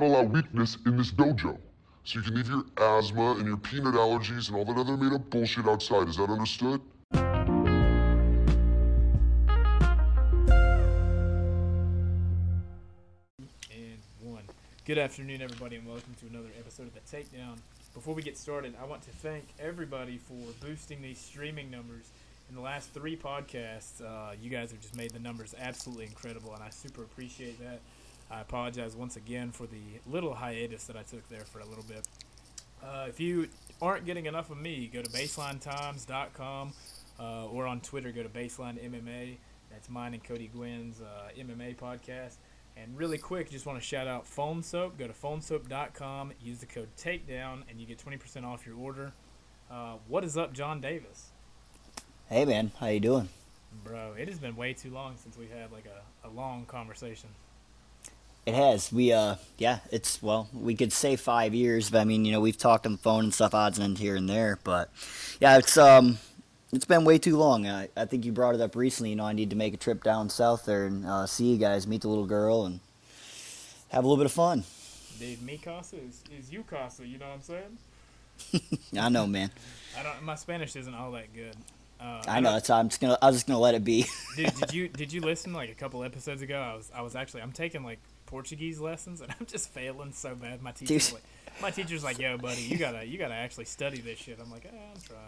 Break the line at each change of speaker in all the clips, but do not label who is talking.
not allow weakness in this dojo. So you can leave your asthma and your peanut allergies and all that other made up bullshit outside. Is that understood?
And one. Good afternoon, everybody, and welcome to another episode of The Takedown. Before we get started, I want to thank everybody for boosting these streaming numbers. In the last three podcasts, uh, you guys have just made the numbers absolutely incredible, and I super appreciate that. I apologize once again for the little hiatus that I took there for a little bit. Uh, if you aren't getting enough of me, go to baselinetimes.com uh, or on Twitter, go to Baseline MMA. That's mine and Cody Gwynn's uh, MMA podcast. And really quick, just want to shout out Phone Soap. Go to phonesoap.com, use the code TAKEDOWN, and you get 20% off your order. Uh, what is up, John Davis?
Hey man, how you doing?
Bro, it has been way too long since we had like a, a long conversation.
It has. We uh yeah, it's well, we could say 5 years, but I mean, you know, we've talked on the phone and stuff odds and ends here and there, but yeah, it's um it's been way too long. I, I think you brought it up recently, you know, I need to make a trip down south there and uh, see you guys, meet the little girl and have a little bit of fun.
Dude, me casa is, is you casa, you know what I'm saying?
I know, man.
I don't. My Spanish isn't all that good. Uh,
I know. That's I'm just gonna. I was just gonna let it be.
Dude, did you did you listen like a couple episodes ago? I was I was actually I'm taking like Portuguese lessons and I'm just failing so bad. My teacher's like, my teacher's like, "Yo, buddy, you gotta you gotta actually study this shit." I'm like, eh, I'm trying.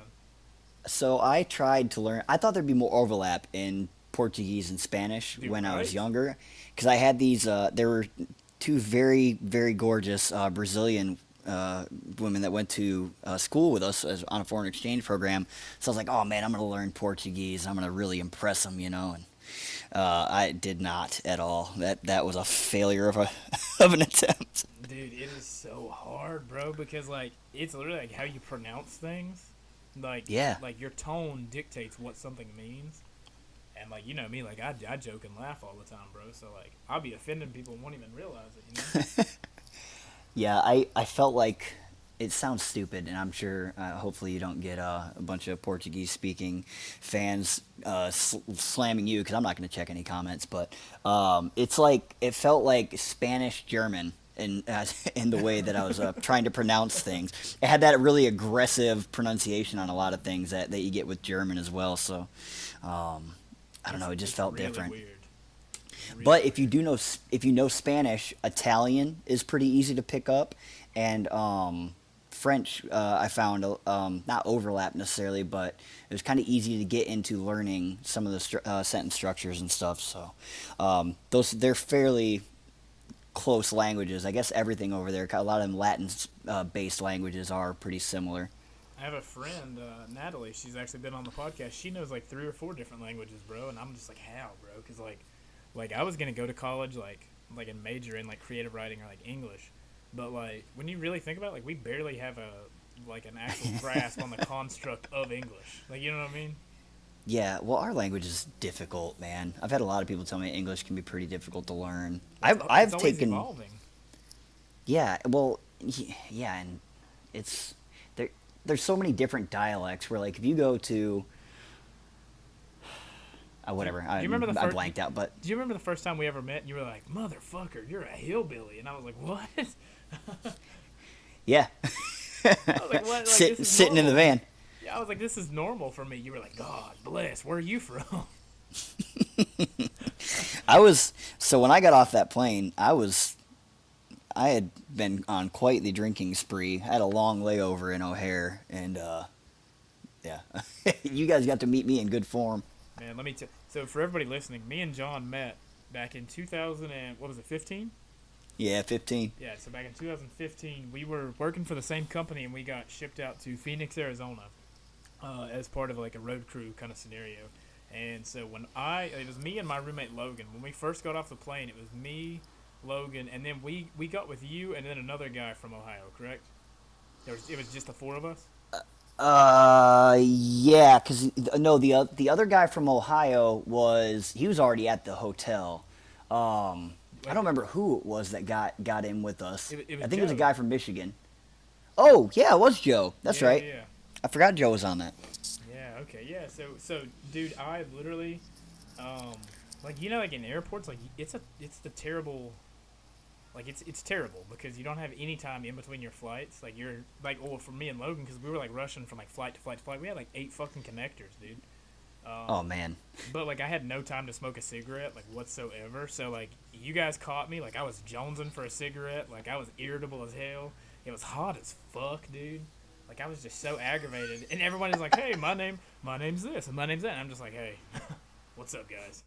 so I tried to learn. I thought there'd be more overlap in Portuguese and Spanish
Dude,
when I was younger, because I had these. Uh, there were two very very gorgeous uh, Brazilian uh, women that went to uh, school with us as, on a foreign exchange program. So I was like, oh man, I'm gonna learn Portuguese. I'm gonna really impress them, you know. And uh, I did not at all. That that was a failure of a of an attempt.
Dude, it is so hard, bro, because like it's literally like how you pronounce things. Like
Yeah.
like your tone dictates what something means. And like you know me, like I, I joke and laugh all the time, bro. So like I'll be offending people and won't even realize it. You know?
Yeah, I, I felt like it sounds stupid, and I'm sure, uh, hopefully, you don't get uh, a bunch of Portuguese speaking fans uh, sl- slamming you because I'm not going to check any comments. But um, it's like it felt like Spanish German in in the way that I was uh, trying to pronounce things. It had that really aggressive pronunciation on a lot of things that, that you get with German as well. So um, I don't know, it just felt
really
different.
Weird. Really
But if you do know if you know Spanish, Italian is pretty easy to pick up, and um, French uh, I found um, not overlap necessarily, but it was kind of easy to get into learning some of the stru- uh, sentence structures and stuff. So um, those they're fairly close languages. I guess everything over there, a lot of them Latin uh, languages are pretty similar.
I have a friend, uh, Natalie. She's actually been on the podcast. She knows like three or four different languages, bro. And I'm just like, how, bro? Because like, like I was gonna go to college, like, like and major in like creative writing or like English, but like when you really think about, it, like, we barely have a like an actual grasp on the construct of English. Like, you know what I mean?
Yeah, well, our language is difficult, man. I've had a lot of people tell me English can be pretty difficult to learn. I've
It's-
I've taken
evolving.
Yeah, well, yeah, and it's there. There's so many different dialects where, like, if you go to, uh, whatever, I,
remember the
I blanked out, but
Do you remember the first time we ever met? and You were like, "Motherfucker, you're a hillbilly," and I was like, "What?"
yeah,
like? Like,
Sit, sitting in the van.
Yeah, I was like, "This is normal for me." You were like, "God bless." Where are you from?
I was so when I got off that plane, I was, I had been on quite the drinking spree. I had a long layover in O'Hare, and uh, yeah, you guys got to meet me in good form.
Man, let me tell. So for everybody listening, me and John met back in 2000 and what was it, 15?
Yeah, fifteen.
Yeah. So back in 2015, we were working for the same company, and we got shipped out to Phoenix, Arizona, uh, as part of like a road crew kind of scenario. And so when I, it was me and my roommate Logan. When we first got off the plane, it was me, Logan, and then we we got with you and then another guy from Ohio. Correct? There was, it was just the four of us.
Uh, yeah, because no, the the other guy from Ohio was he was already at the hotel. Um, I don't remember who it was that got got in with us.
It- it
I think it was a guy from Michigan. Oh yeah, it was Joe. That's
Yeah,
right.
Yeah.
I forgot Joe was on that.
Yeah. Okay. Yeah. So so dude, I literally, um, like you know, like in airports, like it's a it's the terrible Like it's it's terrible because you don't have any time in between your flights. Like you're like, well, for me and Logan, because we were like rushing from like flight to flight to flight. We had like eight fucking connectors, dude. Um,
Oh man.
But like I had no time to smoke a cigarette like whatsoever. So like you guys caught me like I was jonesing for a cigarette. Like I was irritable as hell. It was hot as fuck, dude. Like I was just so aggravated. And everyone is like, "Hey, my name, my name's this, and my name's that." And I'm just like, "Hey, what's up, guys?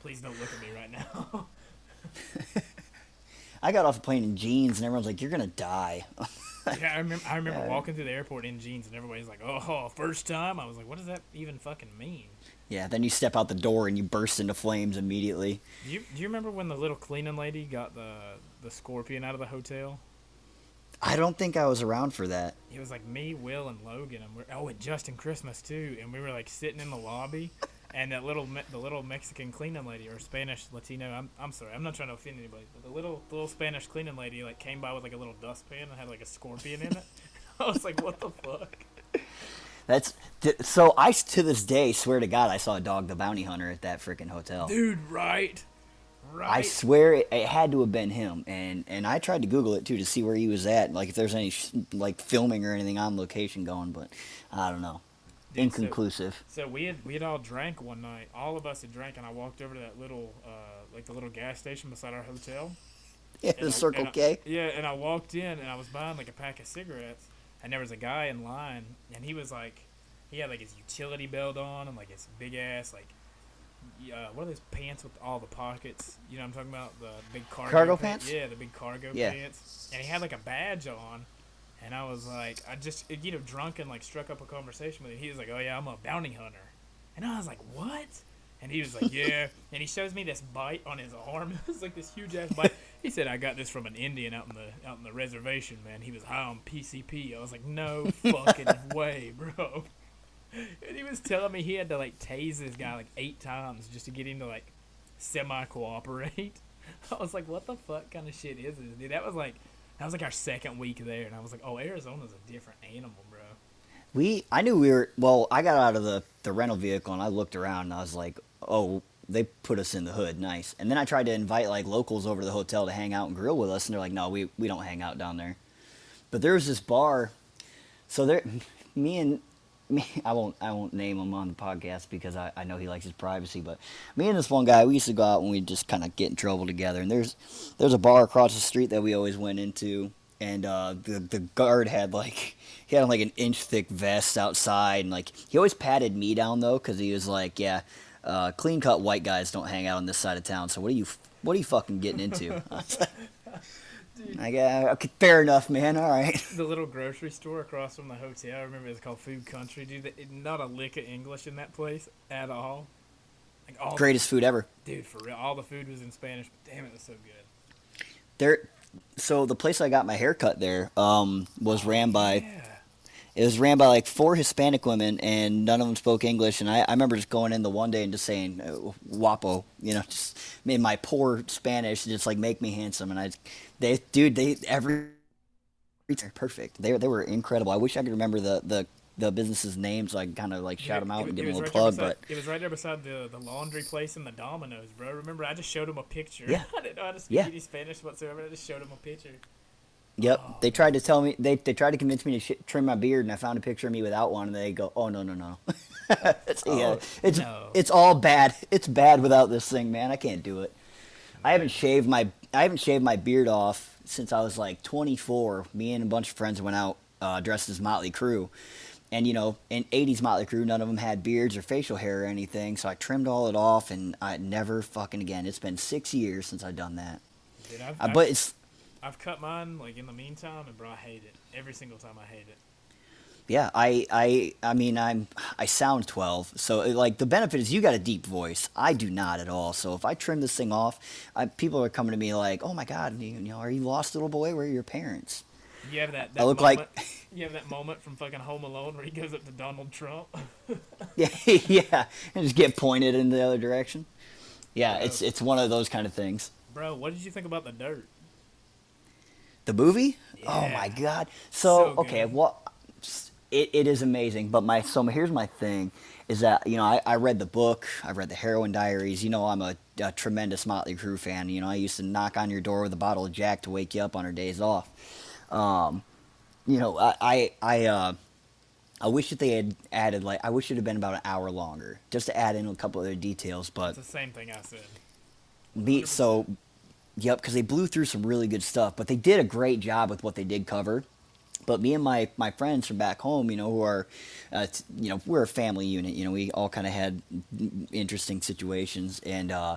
Please don't look at me right now."
I got off the plane in jeans, and everyone's like, "You're gonna die."
yeah, I remember. I remember walking through the airport in jeans, and everybody's like, "Oh, first time." I was like, "What does that even fucking mean?"
yeah. Then you step out the door and you burst into flames immediately.
Do you do you remember when the little cleaning lady got the the scorpion out of the hotel?
I don't think I was around for that.
It was like me, Will, and Logan, and we're oh, and Justin Christmas too, and we were like sitting in the lobby, and that little the little Mexican cleaning lady or Spanish Latino, I'm I'm sorry, I'm not trying to offend anybody, but the little the little Spanish cleaning lady like came by with like a little dustpan and had like a scorpion in it. I was like, what the fuck?
That's so. I to this day swear to God I saw a dog the bounty hunter at that freaking hotel.
Dude, right, right.
I swear it, it had to have been him, and and I tried to Google it too to see where he was at, like if there's any sh- like filming or anything on location going, but I don't know.
Dude, so-
Inconclusive.
So we had we had all drank one night. All of us had drank, and I walked over to that little uh, like the little gas station beside our hotel.
yeah, the
I-
Circle
and I-
K.
yeah, and I walked in and I was buying like a pack of cigarettes, and there was a guy in line, and he was like, he had like his utility belt on and like his big ass like, uh, what are those pants with all the pockets? You know what I'm talking about? The big cargo,
Cargo
pa-
pants?
Yeah, the big cargo
Yeah.
pants. And he had like a badge on. And I was like, I just, you know, drunk and like struck up a conversation with him. He was like, "Oh yeah, I'm a bounty hunter," and I was like, "What?" And he was like, "Yeah." and he shows me this bite on his arm. it was like this huge ass bite. He said, "I got this from an Indian out in the out in the reservation, man. He was high on PCP." I was like, "No fucking way, bro." And he was telling me he had to like tase this guy like eight times just to get him to like semi cooperate. I was like, "What the fuck kind of shit is this, dude?" That was like. That was like our second week there, and I was like, "Oh, Arizona's a different animal, bro."
We, I knew we were. Well, I got out of the the rental vehicle and I looked around and I was like, oh, they put us in the hood, nice. And then I tried to invite like locals over to the hotel to hang out and grill with us, and they're like, no, we we don't hang out down there. But there was this bar, so there, me and me, I won't I won't name him on the podcast because I, I know he likes his privacy. But me and this one guy, we used to go out and we just kind of get in trouble together. And there's there's a bar across the street that we always went into, and uh, the the guard had like he had like an inch thick vest outside, and like he always patted me down though because he was like, yeah, uh, clean cut white guys don't hang out on this side of town. So what are you what are you fucking getting into? I I got okay, fair enough, man. All right.
The little grocery store across from the hotel. I remember it was called Food Country. Dude, not a lick of English in that place at all. Like all
Greatest food ever.
dude for real. All the food was in Spanish. But damn, it was so good.
There, so the place I got my haircut there um, was ran by.
Yeah.
It was ran by like four Hispanic women, and none of them spoke English. And I, I remember just going in the one day and just saying uh, "guapo," you know, just in my poor Spanish, just like make me handsome. And I, they, dude, they every perfect. They they were incredible. I wish I could remember the the the business's name so I could kind of like shout them out
It-
and give them a little
right
plug.
there
But
it was right there beside the, the laundry place and the Domino's, bro. Remember, I just showed him a picture.
Yeah.
I didn't know how to speak
Yeah.
any Spanish whatsoever. I just showed him a picture.
Yep,
Oh,
they tried to tell me they they tried to convince me to sh- trim my beard, and I found a picture of me without one, and they go, "Oh no no no, it's, yeah,
Oh,
it's
no.
it's all bad. It's bad without this thing, man. I can't do it. I haven't shaved my I haven't shaved my beard off since I was like 24. Me and a bunch of friends went out uh, dressed as Motley Crue, and you know, in 80s Motley Crue, none of them had beards or facial hair or anything, so I trimmed all it off, and I never fucking again. It's been six years since I've done that,
Dude, I've,
uh,
I've,
but it's
I've cut mine like in the meantime, and bro, I hate it. Every single time I hate it.
Yeah, I, I, I mean, I'm, I sound 12, so uh, like the benefit is you got a deep voice. I do not at all. So if I trim this thing off, I, people are coming to me like, "Oh my God, you, you know, are you lost, little boy? Where are your parents?"
You have that. that
I look
moment,
like-
you have that moment from fucking Home Alone where he goes up to Donald Trump.
Yeah, yeah, and just get pointed in the other direction. Yeah, it's it's one of those kind of things.
bro, what did you think about the dirt?
The movie? Oh my God! So,
So
okay, well, it, it is amazing. But my so here's my thing is that you know I, I read the book, I've read the Heroin Diaries. You know I'm a, a tremendous Motley Crue fan. You know I used to knock on your door with a bottle of Jack to wake you up on our days off. Um, you know I I I, uh, I wish that they had added like I wish it had been about an hour longer just to add in a couple other details. But
It's the same thing I said.
me so yep because they blew through some really good stuff but they did a great job with what they did cover but me and my my friends from back home you know who are uh, you know we're a family unit you know we all kind of had interesting situations and uh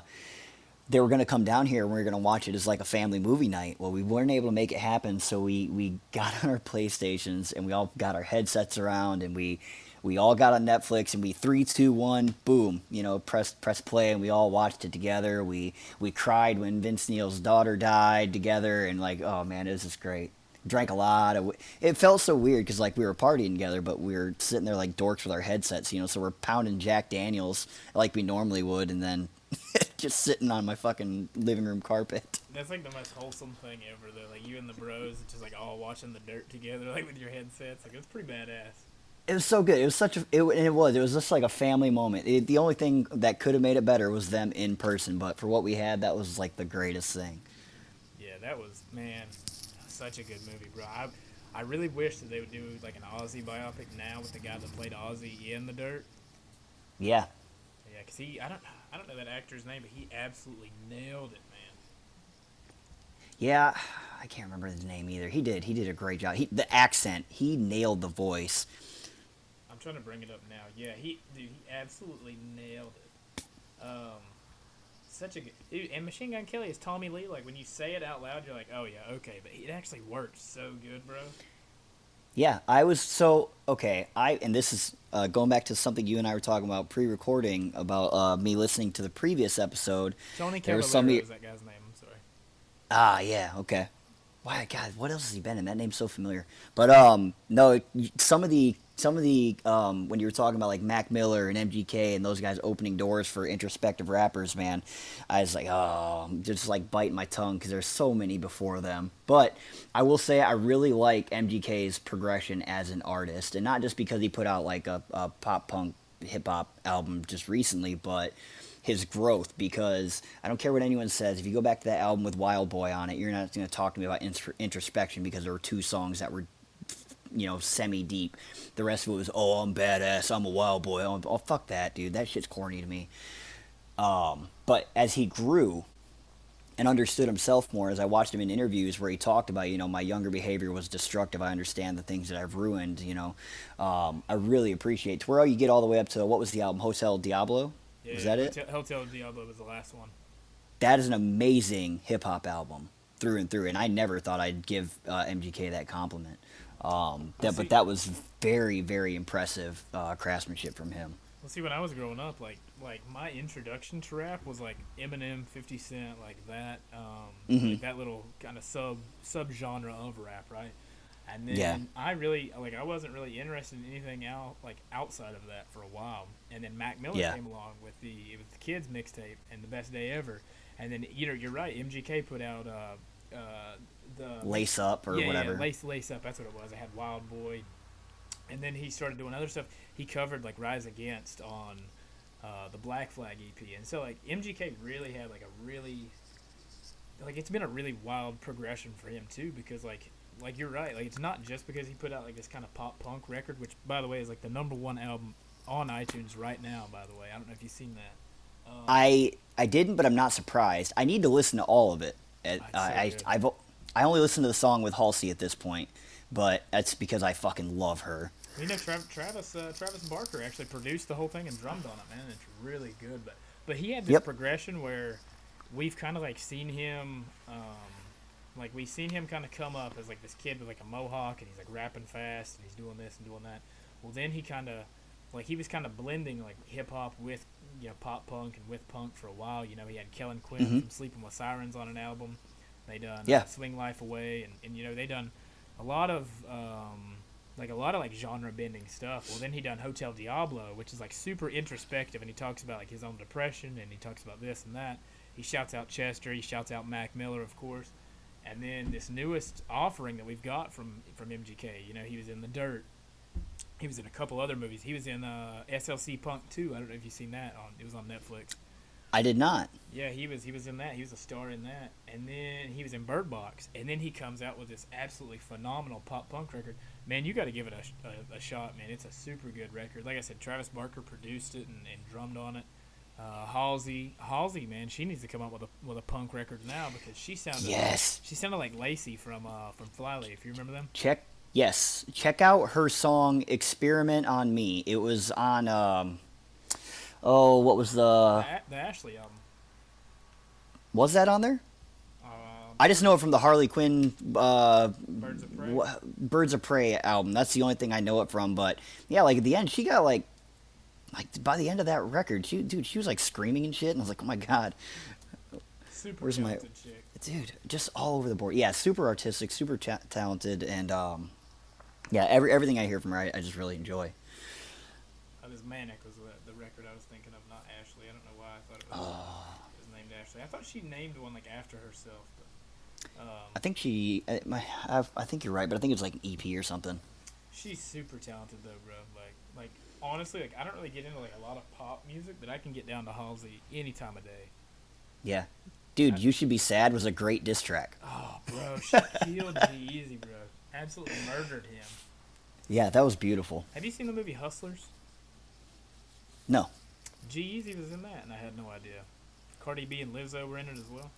they were going to come down here and we were going to watch it as like a family movie night. Well, we weren't able to make it happen, so we we got on our PlayStations and we all got our headsets around and we we all got on Netflix and we three two one boom you know press press play and we all watched it together. We we cried when Vince Neil's daughter died together and like oh man this is great. Drank a lot of. It felt so weird because like we were partying together, but we were sitting there like dorks with our headsets, you know. So we're pounding Jack Daniels like we normally would, and then just sitting on my fucking living room carpet.
That's like the most wholesome thing ever, though. Like you and the bros, just like all watching the dirt together, like with your headsets. Like it's pretty badass.
It was so good. It was such a. It, it was. It was just like a family moment. It, the only thing that could have made it better was them in person. But for what we had, that was like the greatest thing.
Yeah, that was man, such a good movie, bro. I I really wish that they would do like an Ozzy biopic now with the guy that played Ozzy in the dirt.
Yeah.
Yeah, cause he I don't I don't know that actor's name, but he absolutely nailed it, man.
Yeah. I can't remember his name either. He did. He did a great job. He the accent. He nailed the voice.
Trying to bring it up now. Yeah, he dude, he absolutely nailed it. Um, such a good dude. And Machine Gun Kelly is Tommy Lee. Like when you say it out loud, you're like, oh yeah, okay. But it actually works so good, bro.
Yeah, I was so okay. I and this is uh, going back to something you and I were talking about pre-recording about uh, me listening to the previous episode.
Tony
There was somebody-
is that guy's name. I'm sorry.
Ah, yeah, okay. Why, God, what else has he been in? That name's so familiar. But um, no, some of the some of the um, when you were talking about like Mac Miller and MGK and those guys opening doors for introspective rappers, man, I was like, oh, I'm just like biting my tongue because there's so many before them. But I will say I really like MGK's progression as an artist, and not just because he put out like a, a pop punk hip hop album just recently, but his growth because I don't care what anyone says. If you go back to that album with Wild Boy on it, you're not going to talk to me about introspection because there were two songs that were, you know, semi deep. The rest of it was, oh, I'm badass, I'm a wild boy. Oh, oh, fuck that, dude. That shit's corny to me. Um, but as he grew and understood himself more, as I watched him in interviews where he talked about, you know, my younger behavior was destructive. I understand the things that I've ruined. You know, um, I really appreciate it. to where you get all the way up to what was the album Hotel Diablo.
Yeah,
was that it?
Hotel, Hotel Diablo was the last one.
that is an amazing hip hop album through and through, and I never thought I'd give uh, MGK that compliment. Um, that, but that was very, very impressive uh, craftsmanship from him.
Well, see, when I was growing up, like like my introduction to rap was like Eminem, Fifty Cent, like that, um,
Mhm.
like that little kind of sub sub genre of rap, right? And then
Yeah.
I really like I wasn't really interested in anything out like outside of that for a while. And then Mac Miller
Yeah.
came along with the it was the kids mixtape and the best day ever. And then you know you're right, MGK put out uh, uh, the
Lace up or
yeah,
whatever.
Yeah, lace, lace up. That's what it was. I had Wild Boy, and then he started doing other stuff. He covered like Rise Against on uh, the Black Flag EP, and so like MGK really had like a really like it's been a really wild progression for him too because like like you're right like it's not just because he put out like this kind of pop punk record which by the way is like the number one album on iTunes right now by the way I don't know if you've seen that um,
I I didn't, but I'm not surprised. I need to listen to all of it. Uh, I. I I've I only listened to the song with Halsey at this point, but that's because I fucking love her.
You know, Trav- Travis uh, Travis Barker actually produced the whole thing and drummed on it, man. It's really good. But but he had this
Yep.
progression where we've kind of like seen him, um, like we've seen him kind of come up as like this kid with like a mohawk and he's like rapping fast and he's doing this and doing that. Well, then he kind of like he was kind of blending like hip hop with you know pop punk and with punk for a while. You know, he had Kellin Quinn
Mhm.
from Sleeping with Sirens on an album. They done uh,
Yeah.
Swing Life Away and, and you know they done a lot of um, like a lot of like genre bending stuff. Well, then he done Hotel Diablo, which is like super introspective, and he talks about like his own depression, and he talks about this and that. He shouts out Chester, he shouts out Mac Miller, of course, and then this newest offering that we've got from from MGK. You know, he was in the Dirt, he was in a couple other movies. He was in uh, SLC Punk 2. I don't know if you've seen that on. It was on Netflix.
I did not.
Yeah, he was he was in that. He was a star in that. And then he was in Bird Box. And then he comes out with this absolutely phenomenal pop punk record. Man, you got to give it a, a, a, shot, man. It's a super good record. Like I said, Travis Barker produced it and, and drummed on it. Uh, Halsey, Halsey, man, she needs to come up with a with a punk record now because she sounded
yes,
she sounded like Lacey from uh, from Flyleaf. If you remember them,
check yes, check out her song "Experiment on Me." It was on um, oh, what was the
the, the Ashley album?
Was that on there?
Um,
I just know it from the Harley Quinn uh,
Birds of Prey.
w- Birds of Prey album. That's the only thing I know it from. But yeah, like at the end, she got like, like by the end of that record, she dude, she was like screaming and shit, and I was like, oh my god,
Super
Where's my-
chick.
dude, just all over the board. Yeah, super artistic, super ta- talented, and um, yeah, every everything I hear from her, I, I just really enjoy.
Oh, this Manic was the, the record I was thinking of, not Ashley. I don't know why I thought it was,
Oh.
it was named Ashley. I thought she named one like after herself. But, um,
I think she, I, my, I, I think you're right, but I think it's like an EP or something.
she's super talented though, bro. Like, like honestly, like I don't really get into like a lot of pop music, but I can get down to Halsey any time of day.
Yeah, dude, you should be sad was a great diss track.
Oh, bro, she killed G-Eazy, bro. Absolutely murdered him.
Yeah, that was beautiful.
Have you seen the movie Hustlers?
No,
G-Eazy was in that, and I had no idea. Cardi B and Lizzo were in it as well.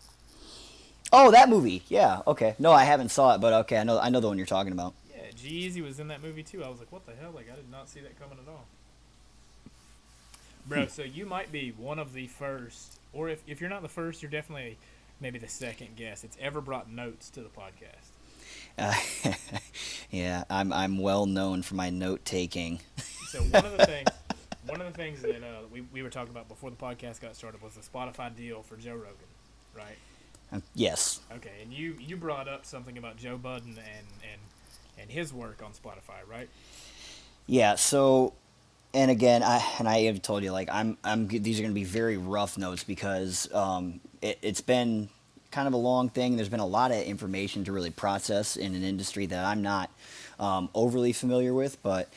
Oh, that movie. Yeah. Okay. No, I haven't saw it, but okay, I know. I know the one you're talking about.
Yeah, Easy was in that movie too. I was like, what the hell? Like, I did not see that coming at all. Bro, so you might be one of the first, or if, if you're not the first, you're definitely maybe the second guest that's ever brought notes to the podcast.
Uh, yeah, I'm I'm well known for my note taking.
So one of the things, one of the things that uh, we, we were talking about before the podcast got started was the Spotify deal for Joe Rogan, right?
Uh, yes.
Okay, and you you brought up something about Joe Budden and and and his work on Spotify, right?
Yeah. So, and again, I and I have told you like I'm I'm these are going to be very rough notes because um it, it's been kind of a long thing. There's been a lot of information to really process in an industry that I'm not um, overly familiar with, but.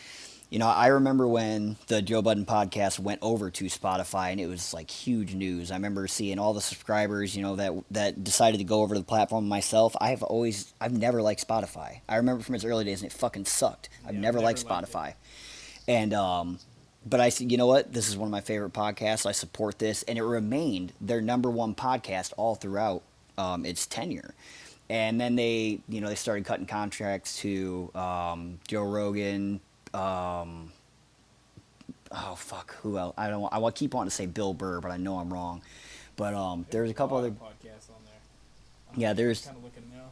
You know, I remember when the Joe Budden podcast went over to Spotify, and it was like huge news. I remember seeing all the subscribers, you know, that that decided to go over to the platform. Myself, I've always, I've never liked Spotify. I remember from its early days, and it fucking sucked. I've
Yeah,
never,
never
liked
liked it.
Spotify, and um, but I said, you know what? This is one of my favorite podcasts. I support this, and it remained their number one podcast all throughout um, its tenure. And then they, you know, they started cutting contracts to um, Joe Rogan. Um, oh fuck, who else? I don't. I want keep wanting to say Bill Burr, but I know I'm wrong. But um, there's a couple other.
podcasts on there.
Yeah, there's-
looking now.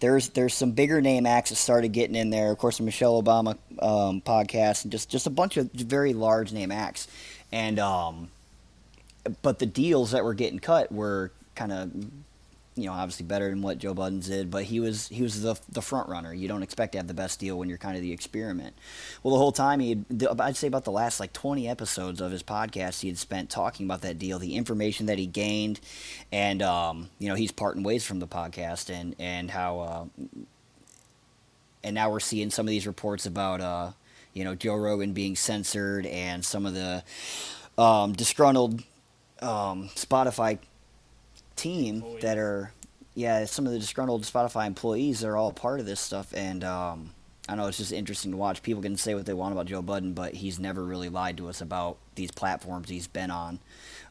there's there's some bigger name acts that started getting in there. Of course, the Michelle Obama um, podcast, and just just a bunch of very large name acts. And um, but the deals that were getting cut were kind of you know obviously better than what Joe Budden did. But he was he was the the front runner. You don't expect to have the best deal when you're kind of the experiment. Well, the whole time he, had, I'd say about the last like 20 episodes of his podcast, he had spent talking about that deal, the information that he gained, and um, you know he's parting ways from the podcast, and and how, uh, and now we're seeing some of these reports about uh, you know Joe Rogan being censored and some of the um, disgruntled um, Spotify team
Employees.
that are yeah some of the disgruntled Spotify employees are all part of this stuff and um, I know it's just interesting to watch people can say what they want about Joe Budden but he's never really lied to us about these platforms he's been on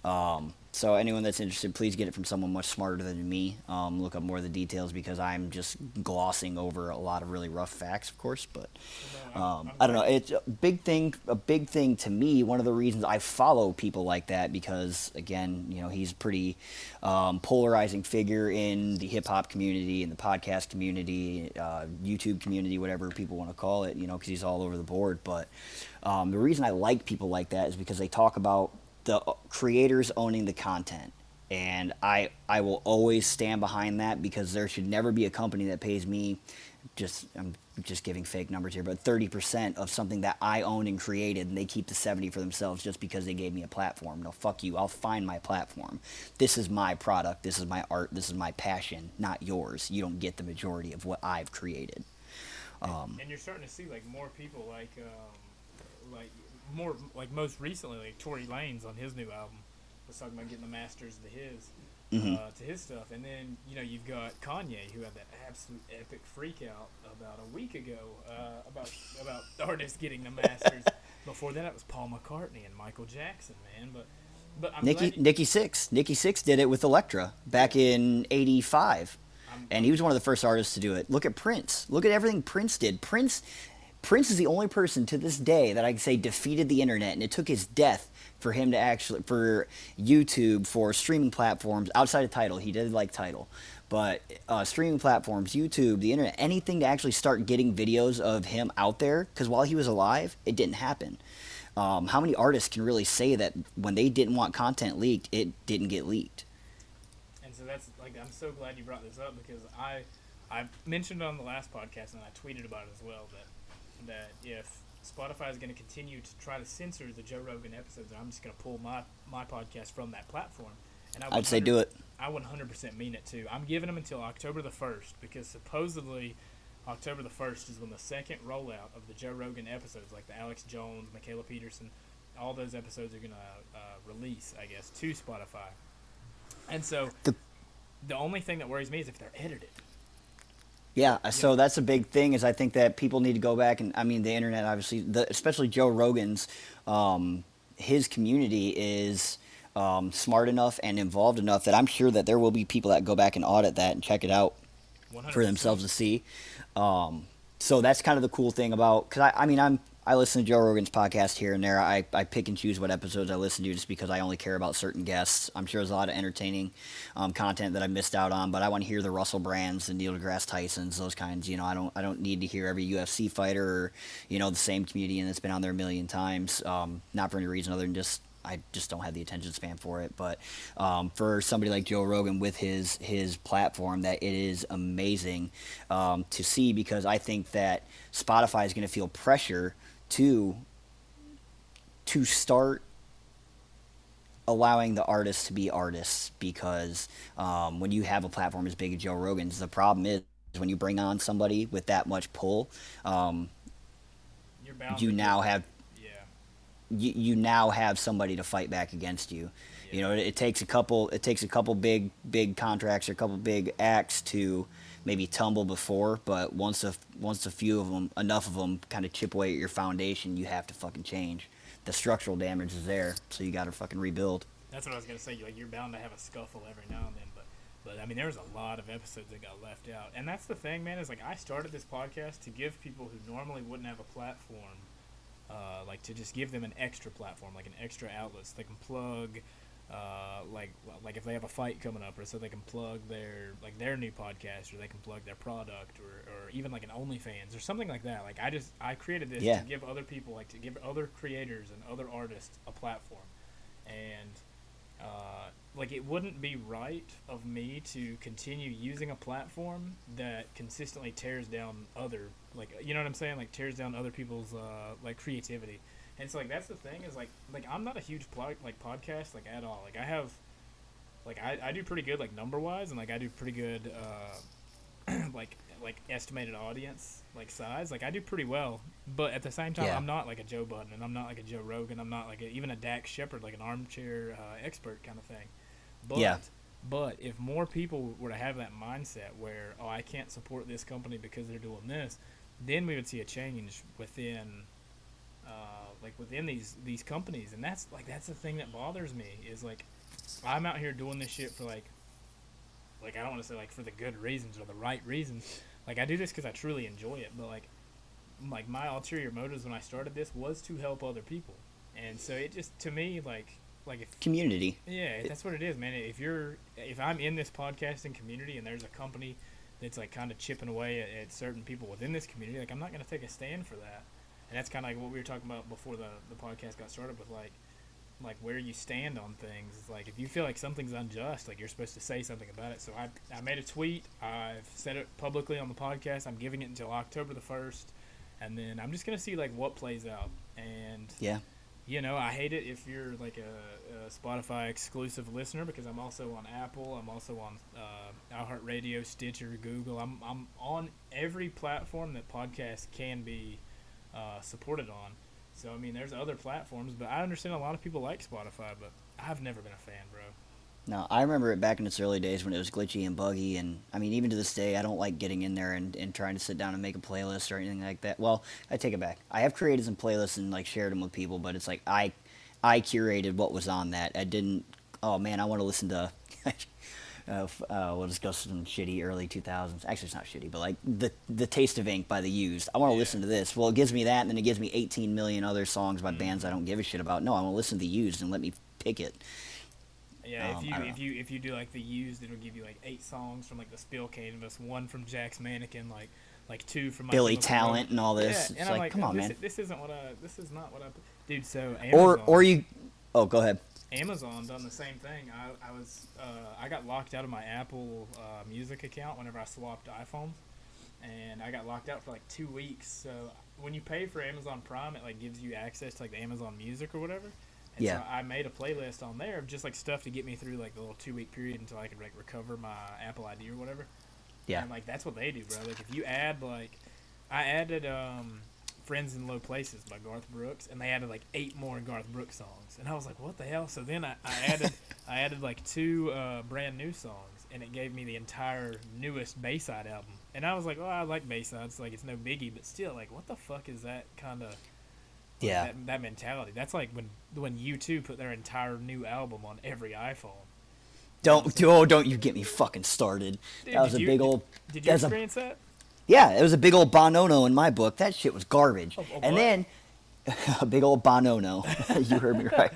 um, so anyone that's interested please get it from someone much smarter than me um, look up more of the details because I'm just glossing over a lot of really rough facts of course but um,
I'm
don't know. It's a big thing. A big thing to me. One of the reasons I follow people like that because, again, you know, he's a pretty um, polarizing figure in the hip hop community, in the podcast community, uh, YouTube community, whatever people want to call it. You know, because he's all over the board. But um, the reason I like people like that is because they talk about the creators owning the content. And I, I will always stand behind that because there should never be a company that pays me just I'm just giving fake numbers here, but 30% of something that I own and created, and they keep the 70 for themselves just because they gave me a platform. No, fuck you. I'll find my platform. This is my product. This is my art. This is my passion, not yours. You don't get the majority of what I've created. Um,
and you're starting to see like more people like um, like more like most recently, like Tory Lanez on his new album was talking about getting the masters to his
Mhm.
uh, to his stuff, and then you know you've got Kanye who had that absolute epic freak out about a week ago uh, about about artists getting the masters. Before that, it was Paul McCartney and Michael Jackson, man. But but I'm
Nikki
you-
Nikki Sixx. Nikki Sixx did it with Elektra back in '85, and he was one of the first artists to do it. Look at Prince. Look at everything Prince did. Prince, Prince is the only person to this day that I can say defeated the internet, and it took his death for him to actually for YouTube for streaming platforms outside of Tidal. He did like Tidal, but uh, streaming platforms, YouTube, the internet, anything to actually start getting videos of him out there. Because while he was alive, it didn't happen. Um, how many artists can really say that when they didn't want content leaked, it didn't get leaked?
And so that's like I'm so glad you brought this up because I I mentioned on the last podcast and I tweeted about it as well that that if Spotify is going to continue to try to censor the Joe Rogan episodes, I'm just going to pull my my podcast from that platform. And I
I'd say do it.
I 100% mean it too. I'm giving them until October the 1st because supposedly October the 1st is when the second rollout of the Joe Rogan episodes, like the Alex Jones, Mikhaila Peterson, all those episodes are going to uh, release, I guess, to Spotify. And so
The-
the only thing that worries me is if they're edited.
Yeah, so that's a big thing. Is I think that people need to go back and I mean the internet, obviously, the, especially Joe Rogan's, um, his community is um, smart enough and involved enough that I'm sure that there will be people that go back and audit that and check it out
100%.
for themselves to see. Um, so that's kind of the cool thing about because I, I mean I'm I listen to Joe Rogan's podcast here and there. I, I pick and choose what episodes I listen to just because I only care about certain guests. I'm sure there's a lot of entertaining um, content that I missed out on, but I want to hear the Russell Brands, the Neil deGrasse Tysons, those kinds. You know, I don't I don't need to hear every UFC fighter or you know the same comedian that's been on there a million times. Um, not for any reason other than just I just don't have the attention span for it. But um, for somebody like Joe Rogan with his his platform, that it is amazing um, to see because I think that Spotify is going to feel pressure to to start allowing the artists to be artists because um, when you have a platform as big as Joe Rogan's, the problem is when you bring on somebody with that much pull, um, you now have
Yeah.
you, you now have somebody to fight back against you. You know, it, it takes a couple. It takes a couple big, big contracts or a couple big acts to maybe tumble before. But once a once a few of them, enough of them, kind of chip away at your foundation, you have to fucking change. The structural damage is there, so you got to fucking rebuild.
That's what I was gonna say. Like you're bound to have a scuffle every now and then, but but I mean, there was a lot of episodes that got left out, and that's the thing, man. Is like I started this podcast to give people who normally wouldn't have a platform, uh, like to just give them an extra platform, like an extra outlet, so they can plug. Uh, like like if they have a fight coming up, or so they can plug their like their new podcast, or they can plug their product, or, or even like an OnlyFans or something like that. Like I just I created this
Yeah.
to give other people, like to give other creators and other artists a platform, and uh, like it wouldn't be right of me to continue using a platform that consistently tears down other like you know what I'm saying like tears down other people's uh, like creativity and so like that's the thing is like like I'm not a huge plug like podcast like at all like I have like I, I do pretty good like number wise and like I do pretty good uh, like like estimated audience like size like I do pretty well but at the same time
Yeah.
I'm not like a Joe Budden and I'm not like a Joe Rogan I'm not like a, even a Dax Shepard like an armchair uh, expert kind of thing but
Yeah.
but if more people were to have that mindset where oh I can't support this company because they're doing this then we would see a change within uh, like within these these companies and that's like that's the thing that bothers me is like I'm out here doing this shit for like like I don't want to say like for the good reasons or the right reasons. Like I do this because I truly enjoy it, but like like my ulterior motives when I started this was to help other people, and so it just to me like like if
Community.
yeah, that's what it is, man. If you're, if I'm in this podcasting community and there's a company that's like kind of chipping away at, at certain people within this community, like I'm not gonna take a stand for that. And that's kind of like what we were talking about before the the podcast got started with like, like where you stand on things. It's like if you feel like something's unjust, like you're supposed to say something about it. So I I made a tweet. I've said it publicly on the podcast. I'm giving it until October the first, and then I'm just gonna see like what plays out. And
Yeah.
you know, I hate it if you're like a, a Spotify exclusive listener because I'm also on Apple. I'm also on uh, iHeartRadio, Stitcher, Google. I'm I'm on every platform that podcasts can be uh, supported on. So I mean, there's other platforms, but I understand a lot of people like Spotify, but I've never been a fan, bro.
No, I remember it back in its early days when it was glitchy and buggy, and I mean, even to this day, I don't like getting in there and, and trying to sit down and make a playlist or anything like that. Well, I take it back. I have created some playlists and like shared them with people, but it's like I, I curated what was on that. I didn't. Oh man, I want to listen to. Uh, uh, we'll just go some shitty early 2000s. Actually, it's not shitty, but like the the Taste of Ink by the Used. I want to
Yeah.
listen to this. Well, it gives me that, and then it gives me 18 million other songs by bands I don't give a shit about. No, I want to listen to the Used and let me pick it.
Yeah,
Um,
if you if you if you do like the used, it'll give you like eight songs from like the Spill Canvas, one from Jack's Mannequin, like like two from My
Billy Talent and all this.
Yeah,
it's
and I'm
like,
like,
come on,
this,
man.
This isn't what I. This is not what I. Dude, so
Or or you. Oh, go ahead.
Amazon done the same thing. I, I was uh, I got locked out of my Apple uh, Music account whenever I swapped iPhones, and I got locked out for like two weeks. So when you pay for Amazon Prime, it like gives you access to like the Amazon Music or whatever. And
Yeah.
So I made a playlist on there of just like stuff to get me through like the little two week period until I could like recover my Apple ID or whatever.
Yeah.
And like that's what they do, bro. Like if you add like, I added um, "Friends in Low Places" by Garth Brooks, and they added like eight more Garth Brooks songs, and I was like, what the hell? So then I, I added I added like two uh, brand new songs, and it gave me the entire newest Bayside album, and I was like, oh, I like Baysides, like it's no biggie, but still, like, what the fuck is that kind of
Yeah.
that, that mentality? That's like when when U2 put their entire new album on every iPhone.
Don't oh, don't you get me fucking started.
Dude,
that was a
you-
big old.
Did you
that's a-
experience that?
Yeah, it was a big old bonono in my book. That shit was garbage.
A- a
and
what?
then a big old bonono. you heard me right.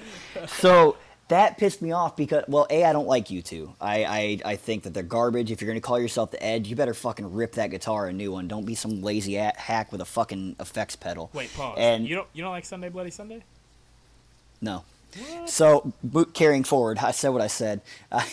So that pissed me off because well, a I don't like U2. I, I I think that they're garbage. If you're gonna call yourself the Edge, you better fucking rip that guitar a new one. Don't be some lazy hack with a fucking effects pedal.
Wait, pause.
And
you don't you don't like Sunday Bloody Sunday?
no.
What?
So, boot carrying forward, I said what I said. Uh,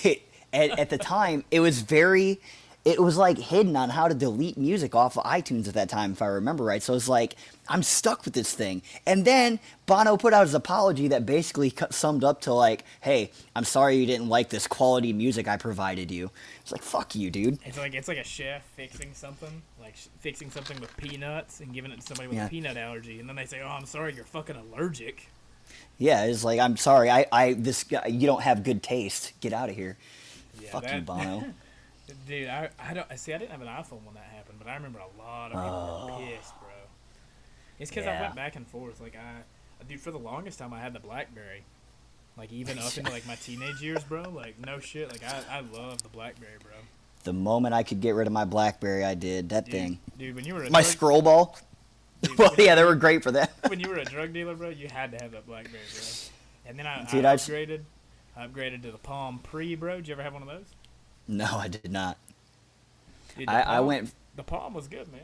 at, at the time, it was very, it was like hidden on how to delete music off of iTunes at that time, if I remember right. So it's like, I'm stuck with this thing. And then Bono put out his apology that basically summed up to like, hey, I'm sorry you didn't like this quality music I provided you. It's like, fuck you, dude.
It's like it's like a chef fixing something, like sh- fixing something with peanuts and giving it to somebody with
Yeah.
a peanut allergy, and then they say, "Oh, I'm sorry, you're fucking allergic."
Yeah, it's like, I'm sorry, I, I, this guy, you don't have good taste. Get out of here.
Yeah,
fuck you, Bono.
Dude, I, I don't I see. I didn't have an iPhone when that happened, but I remember a lot of people were pissed, bro. It's because I
Oh.
Went back and forth. Like I, dude, for the longest time, I had the BlackBerry. Like even up into like my teenage years, bro. Like no shit. Like I, I love the BlackBerry, bro.
the moment I could get rid of my Blackberry, I did. That
Dude,
thing.
dude, when you were a
My
drug,
scroll ball.
dude,
well, yeah, they were great for that.
when you were a drug dealer, bro, you had to have that BlackBerry, bro. And then I,
Dude,
I
I just-
upgraded. I upgraded to the Palm Pre, bro. Did you ever have one of those?
No, I did not.
Dude,
I, I went
The Palm was good, man.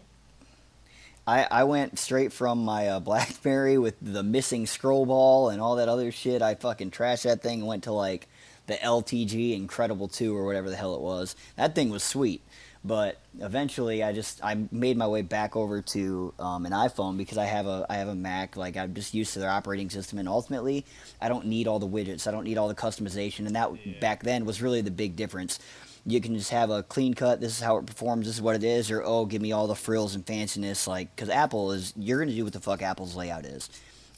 I, I went straight from my uh, BlackBerry with the missing scroll ball and all that other shit. I fucking trashed that thing and went to like the LTG Incredible 2 or whatever the hell it was. That thing was sweet. But eventually, I just I made my way back over to um, an iPhone because I have a I have a Mac. Like I'm just used to their operating system, and ultimately, I don't need all the widgets. I don't need all the customization, and that
Yeah.
back then was really the big difference. You can just have a clean cut. This is how it performs. This is what it is. Or oh, give me all the frills and fanciness. Like because Apple is you're gonna do what the fuck Apple's layout is.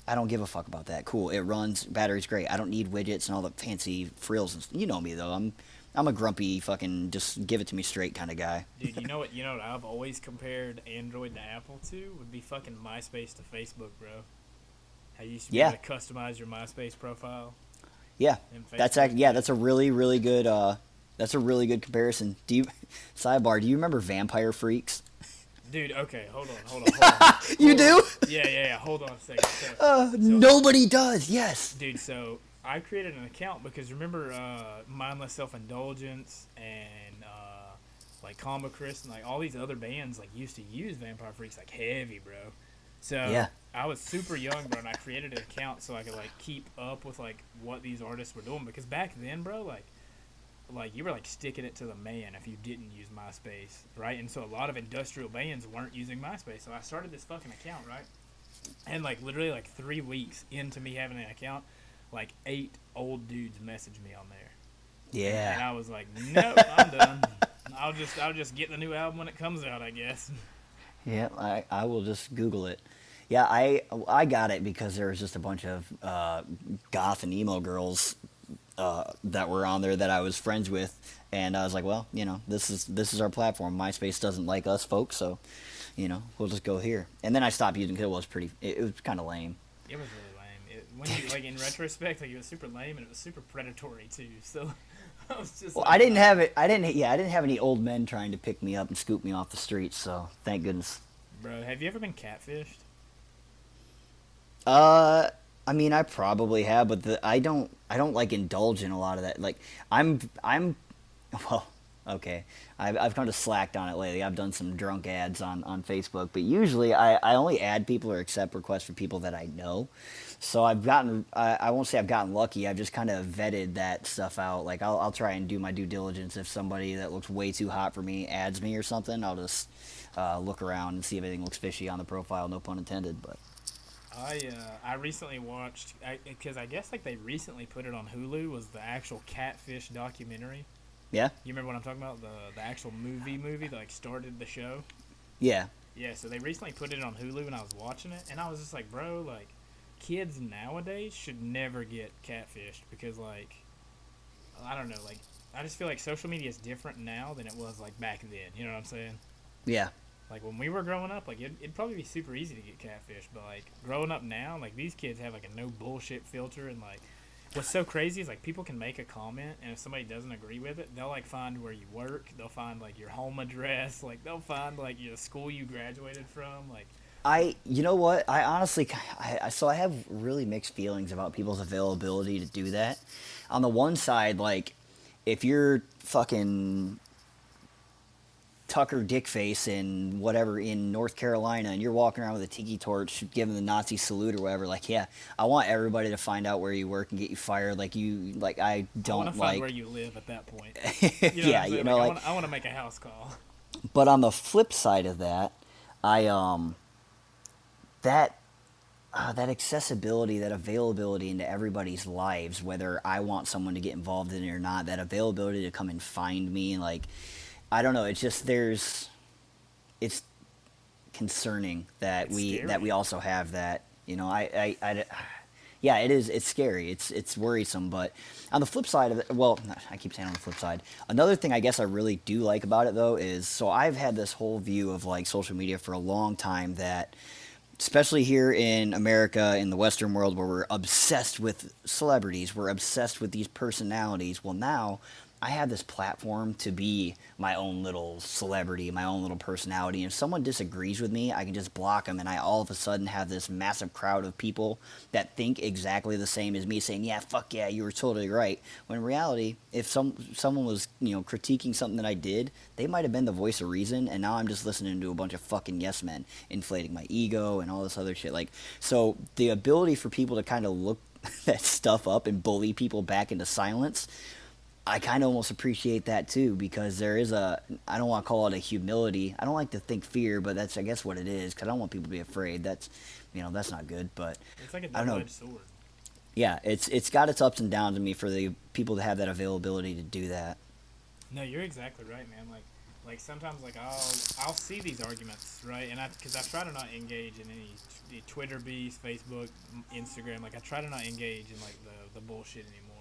I don't give a fuck about that. Cool, it runs. Battery's great. I don't need widgets and all the fancy frills. And you know me though. I'm I'm a grumpy fucking just give it to me straight kind of guy.
Dude, you know what? You know what I've always compared Android to Apple to would be fucking MySpace to Facebook, bro. How you used to be
Yeah.
able to customize your MySpace profile.
Yeah, that's act- yeah, that's a really really good uh that's a really good comparison. Do you sidebar? Do you remember Vampire Freaks?
Dude, okay, hold on, hold on, hold on.
You
Hold
do?
on. Yeah, yeah, yeah. Hold on a second. So,
Uh, nobody does. Yes.
dude, so I created an account because remember uh, mindless self-indulgence and uh, like Combichrist and like all these other bands like used to use Vampire Freaks like heavy, bro. So
Yeah.
I was super young, bro, and I created an account so I could like keep up with like what these artists were doing because back then, bro, like like you were like sticking it to the man if you didn't use MySpace, right? And so a lot of industrial bands weren't using MySpace. So I started this fucking account, right? And like literally like three weeks into me having an account, like eight old dudes messaged me on there.
Yeah.
And I was like, nope, I'm done. I'll just I'll just get the new album when it comes out, I guess.
Yeah. I I will just Google it. Yeah, I I got it because there was just a bunch of uh, goth and emo girls uh, that were on there that I was friends with, and I was like, well, you know, this is this is our platform. MySpace doesn't like us folks, so you know, we'll just go here. And then I stopped using because it was pretty. It, it was kind of lame.
It was really lame. It, when you like in retrospect, like it was super lame and it was super predatory too. So I was just.
Well,
like,
I didn't have it. I didn't. Yeah, I didn't have any old men trying to pick me up and scoop me off the streets. So thank goodness.
Bro, have you ever been catfished?
Uh, I mean, I probably have, but the, I don't. I don't like indulge in a lot of that. Like, I'm. I'm. Well, okay. I've I've kind of slacked on it lately. I've done some drunk ads on on Facebook, but usually I I only add people or accept requests for people that I know. So I've gotten. I, I won't say I've gotten lucky. I've just kind of vetted that stuff out. Like I'll I'll try and do my due diligence. If somebody that looks way too hot for me adds me or something, I'll just uh, look around and see if anything looks fishy on the profile. No pun intended, but.
I uh, I recently watched because I, I, guess like they recently put it on Hulu was the actual catfish documentary.
Yeah.
You remember what I'm talking about? The the actual movie movie that like started the show.
Yeah.
Yeah. So they recently put it on Hulu and I was watching it and I was just like, bro, like kids nowadays should never get catfished because like I don't know, like I just feel like social media is different now than it was like back then. You know what I'm saying?
Yeah.
Like when we were growing up, like it'd, it'd probably be super easy to get catfish, but like growing up now, like these kids have like a no bullshit filter, and like what's so crazy is like people can make a comment, and if somebody doesn't agree with it, they'll like find where you work, they'll find like your home address, like they'll find like your school you graduated from, like.
I, you know what? I honestly, I, so I have really mixed feelings about people's availability to do that. On the one side, like, if you're fucking Tucker Dickface in whatever in North Carolina, and you're walking around with a tiki torch, giving the Nazi salute or whatever. Like, yeah, I want everybody to find out where you work and get you fired. Like you, like I don't
want. I
like
where you live at that point.
You know yeah, you know, like,
like I want to make a house call.
But on the flip side of that, I um that uh, that accessibility, that availability into everybody's lives, whether I want someone to get involved in it or not, that availability to come and find me, like I don't know. It's just there's, it's concerning that
it's
we
scary.
that we also have that. You know, I, I, I, yeah, it is. It's scary. It's it's worrisome. But on the flip side of it, well, I keep saying on the flip side. Another thing I guess I really do like about it though is so I've had this whole view of like social media for a long time that especially here in America, in the Western world, where we're obsessed with celebrities, we're obsessed with these personalities. Well, now I have this platform to be my own little celebrity, my own little personality. And if someone disagrees with me, I can just block them, and I all of a sudden have this massive crowd of people that think exactly the same as me, saying, "Yeah, fuck yeah, you were totally right." When in reality, if some someone was you know critiquing something that I did, they might have been the voice of reason, and now I'm just listening to a bunch of fucking yes men, inflating my ego and all this other shit. Like, so the ability for people to kind of look that stuff up and bully people back into silence I kind of almost appreciate that too because there is a I don't want to call it a humility. I don't like to think fear, but that's I guess what it is because I don't want people to be afraid. That's you know that's not good. But
it's like a
I don't know.
sword.
Yeah, it's it's got its ups and downs to me for the people to have that availability to do that.
No, you're exactly right, man. Like, like sometimes like I'll I'll see these arguments, right? And I because I try to not engage in any Twitter beefs, Facebook, Instagram. Like I try to not engage in like the the bullshit anymore.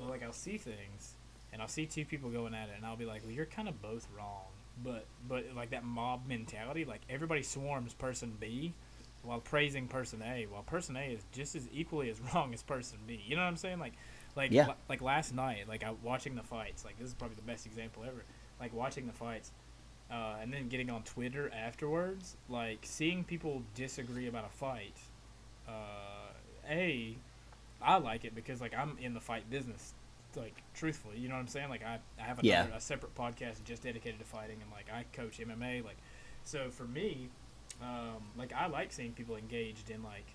But like I'll see things, and I'll see two people going at it, and I'll be like, well, you're kind of both wrong. But but like that mob mentality, like everybody swarms person B, while praising person A, while person A is just as equally as wrong as person B. You know what I'm saying? Like like
Yeah.
like last night, like I watching the fights. Like this is probably the best example ever. Like watching the fights. Uh, and then getting on Twitter afterwards, like seeing people disagree about a fight. Uh, a, I like it because like I'm in the fight business, like truthfully, you know what I'm saying? Like I, I have
Yeah.
a separate podcast just dedicated to fighting, and like I coach MMA. Like, so for me, um, like I like seeing people engaged in like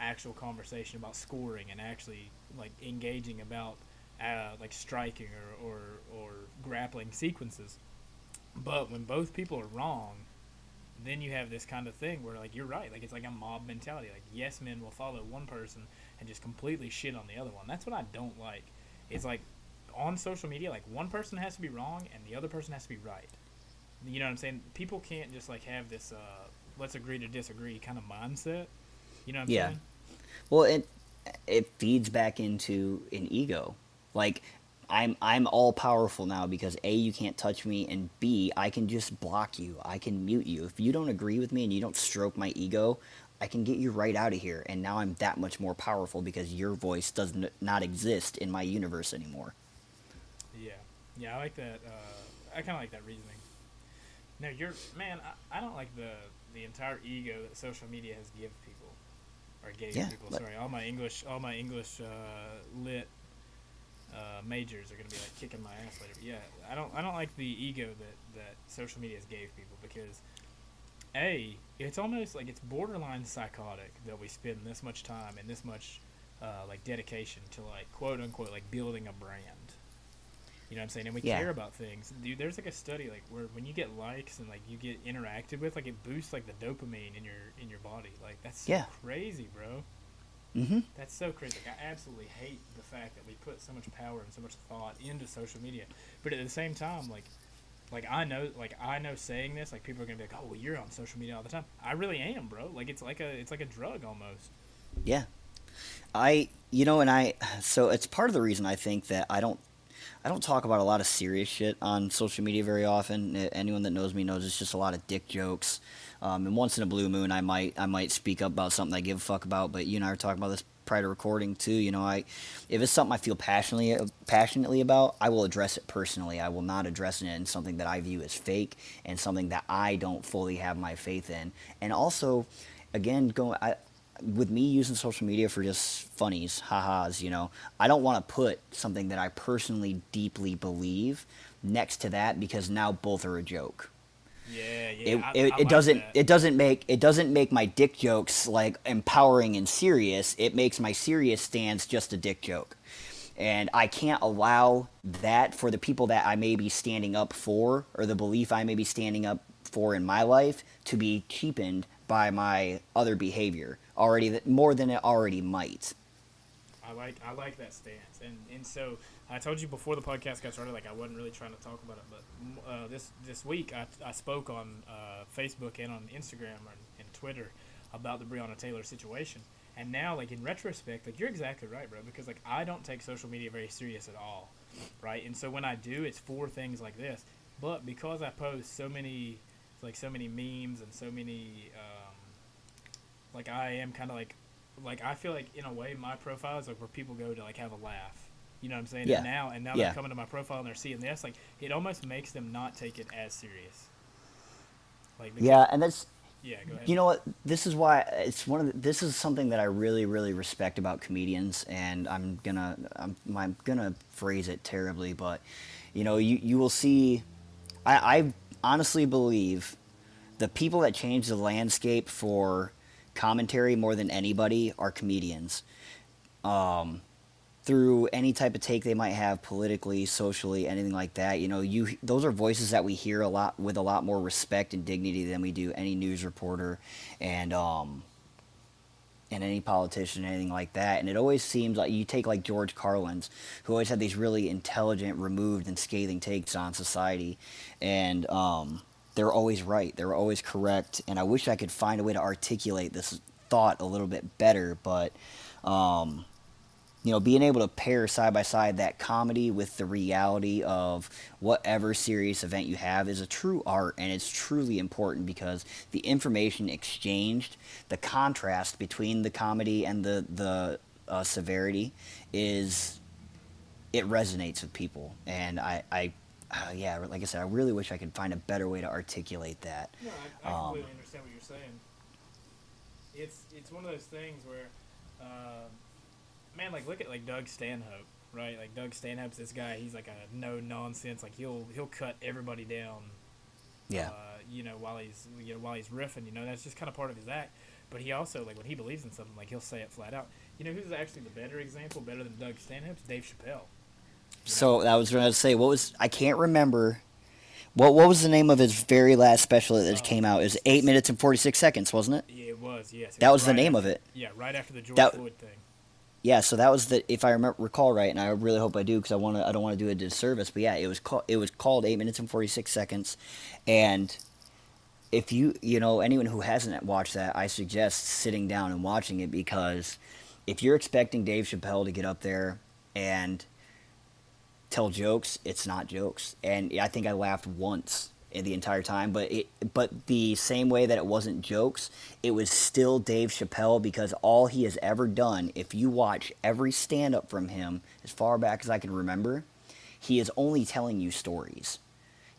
actual conversation about scoring and actually like engaging about uh, like striking or, or or grappling sequences. But when both people are wrong, then you have this kind of thing where like you're right, like it's like a mob mentality. Like yes men will follow one person and just completely shit on the other one. That's what I don't like. It's like on social media, like one person has to be wrong and the other person has to be right. You know what I'm saying? People can't just like have this uh let's agree to disagree kind of mindset. You know what I'm
Yeah.
saying?
Well, it it feeds back into an ego. Like I'm I'm all powerful now because A you can't touch me and B I can just block you. I can mute you. If you don't agree with me and you don't stroke my ego, I can get you right out of here and now I'm that much more powerful because your voice does n- not exist in my universe anymore.
Yeah, yeah, I like that. Uh, I kind of like that reasoning. No, you're man. I, I don't like the the entire ego that social media has give people, or gave
Yeah,
people. Sorry, all my English, all my English uh, lit uh, majors are gonna be like kicking my ass later. But yeah, I don't I don't like the ego that that social media has gave people because a it's almost like it's borderline psychotic that we spend this much time and this much uh, like dedication to like quote unquote like building a brand. You know what I'm saying? And we
Yeah.
care about things. Dude, there's like a study like where when you get likes and like you get interacted with, like it boosts like the dopamine in your in your body. Like that's so
Yeah.
crazy, bro.
Mhm.
That's so crazy. Like, I absolutely hate the fact that we put so much power and so much thought into social media. But at the same time, like like I know like I know saying this, like people are gonna be like, Oh well you're on social media all the time. I really am, bro. Like it's like a it's like a drug almost.
Yeah. I you know and I so it's part of the reason I think that I don't I don't talk about a lot of serious shit on social media very often. Anyone that knows me knows it's just a lot of dick jokes. Um, and once in a blue moon, I might I might speak up about something I give a fuck about. But you and I were talking about this prior to recording too. You know, I if it's something I feel passionately passionately about, I will address it personally. I will not address it in something that I view as fake and something that I don't fully have my faith in. And also, again, going I with me using social media for just funnies, ha-has, you know, I don't want to put something that I personally deeply believe next to that because now both are a joke.
Yeah, yeah.
It,
I-
it,
I
it doesn't
that.
it doesn't make it doesn't make my dick jokes like empowering and serious. It makes my serious stance just a dick joke. And I can't allow that for the people that I may be standing up for or the belief I may be standing up for in my life to be cheapened by my other behavior already that more than it already might.
I like I like that stance, and and so I told you before the podcast got started, like I wasn't really trying to talk about it, but uh, this this week I, I spoke on uh, Facebook and on Instagram and, and Twitter about the Breonna Taylor situation, and now like in retrospect, like you're exactly right, bro, because like I don't take social media very serious at all, right? And so when I do, it's for things like this, but because I post so many like so many memes and so many um, like I am kind of like like I feel like in a way my profile is like where people go to like have a laugh. You know what I'm saying?
Yeah.
And now and now
Yeah.
they're coming to my profile and they're seeing this. Like it almost makes them not take it as serious. Like
Yeah, and that's
yeah. Go ahead.
You know what? This is why it's one of the, this is something that I really really respect about comedians, and I'm gonna I'm, I'm gonna phrase it terribly, but you know you you will see. I, I honestly believe the people that change the landscape for commentary more than anybody are comedians. Um, through any type of take they might have politically, socially, anything like that. You know, you those are voices that we hear a lot with a lot more respect and dignity than we do any news reporter and um and any politician, anything like that. And it always seems like you take like George Carlin's, who always had these really intelligent, removed, and scathing takes on society, and um, they're always right. They're always correct. And I wish I could find a way to articulate this thought a little bit better, but. Um, you know, being able to pair side by side that comedy with the reality of whatever serious event you have is a true art and it's truly important because the information exchanged, the contrast between the comedy and the the uh, severity is it resonates with people and I I uh, yeah, like I said, I really wish I could find a better way to articulate that.
No, I, I
Um,
completely understand what you're saying. It's it's one of those things where, uh, man, like look at like Doug Stanhope, right? Like Doug Stanhope's this guy. He's like a no nonsense. Like he'll he'll cut everybody down.
Yeah.
Uh, you know, while he's you know while he's riffing, you know, that's just kind of part of his act. But he also like when he believes in something, like he'll say it flat out. You know, who's actually the better example, better than Doug Stanhope's Dave Chappelle.
So I was going to say, what was I can't remember. What what was the name of his very last special that
Oh.
came out? It was eight minutes and forty six seconds, wasn't it?
Yeah, it was. Yes, it
That was the
right
name
after-
of it.
Yeah, right after the George
That-
Floyd thing.
Yeah, so that was the if I remember recall right, and I really hope I do because I want to I don't want to do a disservice. But yeah, it was called it was called eight minutes and forty six seconds, and if you you know anyone who hasn't watched that, I suggest sitting down and watching it because if you're expecting Dave Chappelle to get up there and tell jokes, it's not jokes. And I think I laughed once the entire time, but it but the same way that it wasn't jokes, it was still Dave Chappelle because all he has ever done, if you watch every stand up from him as far back as I can remember, he is only telling you stories.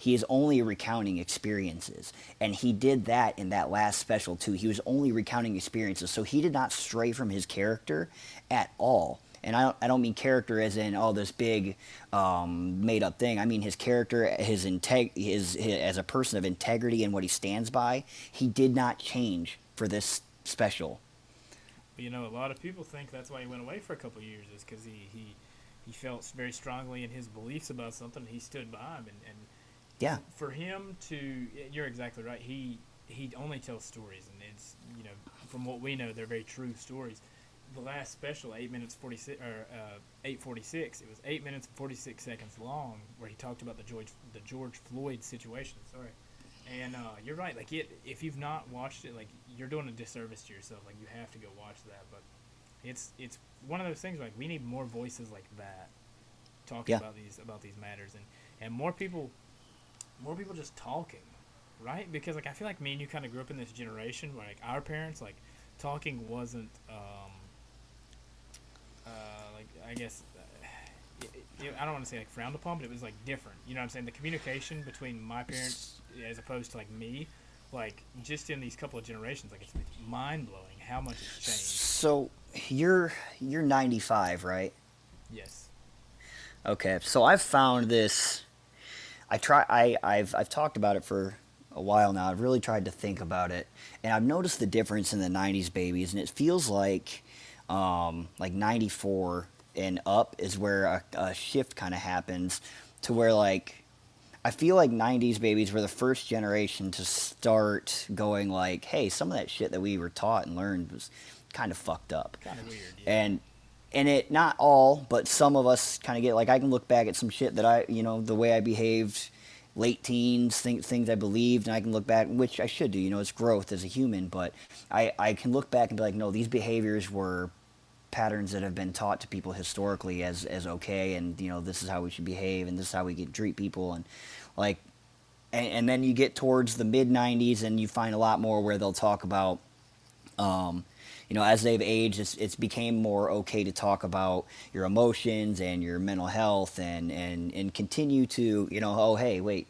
He is only recounting experiences. And he did that in that last special too. He was only recounting experiences. So he did not stray from his character at all. And I don't, I don't mean character as in oh this big um, made up thing. I mean his character, his integ, his, his as a person of integrity and what he stands by. He did not change for this special.
But you know, a lot of people think that's why he went away for a couple of years is because he, he he felt very strongly in his beliefs about something. He stood by him, and, and
Yeah.
for him to, you're exactly right. He he only tells stories, and it's you know from what we know, they're very true stories. The last special, eight minutes forty six or uh, eight forty six, it was eight minutes and forty six seconds long, where he talked about the George the George Floyd situation. Sorry. And uh, you're right. Like it, if you've not watched it, like you're doing a disservice to yourself. Like you have to go watch that. But it's it's one of those things. Like we need more voices like that talking
Yeah.
about these about these matters, and and more people, more people just talking, right? Because like I feel like me and you kind of grew up in this generation where like our parents like talking wasn't um uh like I guess. Uh, it, it, I don't want to say like frowned upon, but it was like different. You know what I'm saying? The communication between my parents as opposed to like me, like just in these couple of generations, like it's, it's mind blowing how much it's changed.
So you're you're 95, right?
Yes.
Okay, so I've found this. I try. I I've I've talked about it for a while now. I've really tried to think about it, and I've noticed the difference in the '90s babies, and it feels like, um, like '94 and up is where a, a shift kind of happens, to where like, I feel like '90s babies were the first generation to start going like, hey, some of that shit that we were taught and learned was kind of fucked up
Kind of weird. Yeah.
and and it not all but some of us kind of get like i can look back at some shit that i you know the way i behaved late teens things, things i believed and i can look back which i should do you know it's growth as a human but i i can look back and be like no these behaviors were patterns that have been taught to people historically as as okay and you know this is how we should behave and this is how we can treat people and like and, and then you get towards the mid 90s and you find a lot more where they'll talk about um, you know, as they've aged, it's, it's became more okay to talk about your emotions and your mental health and, and, and continue to, you know, oh, hey, wait,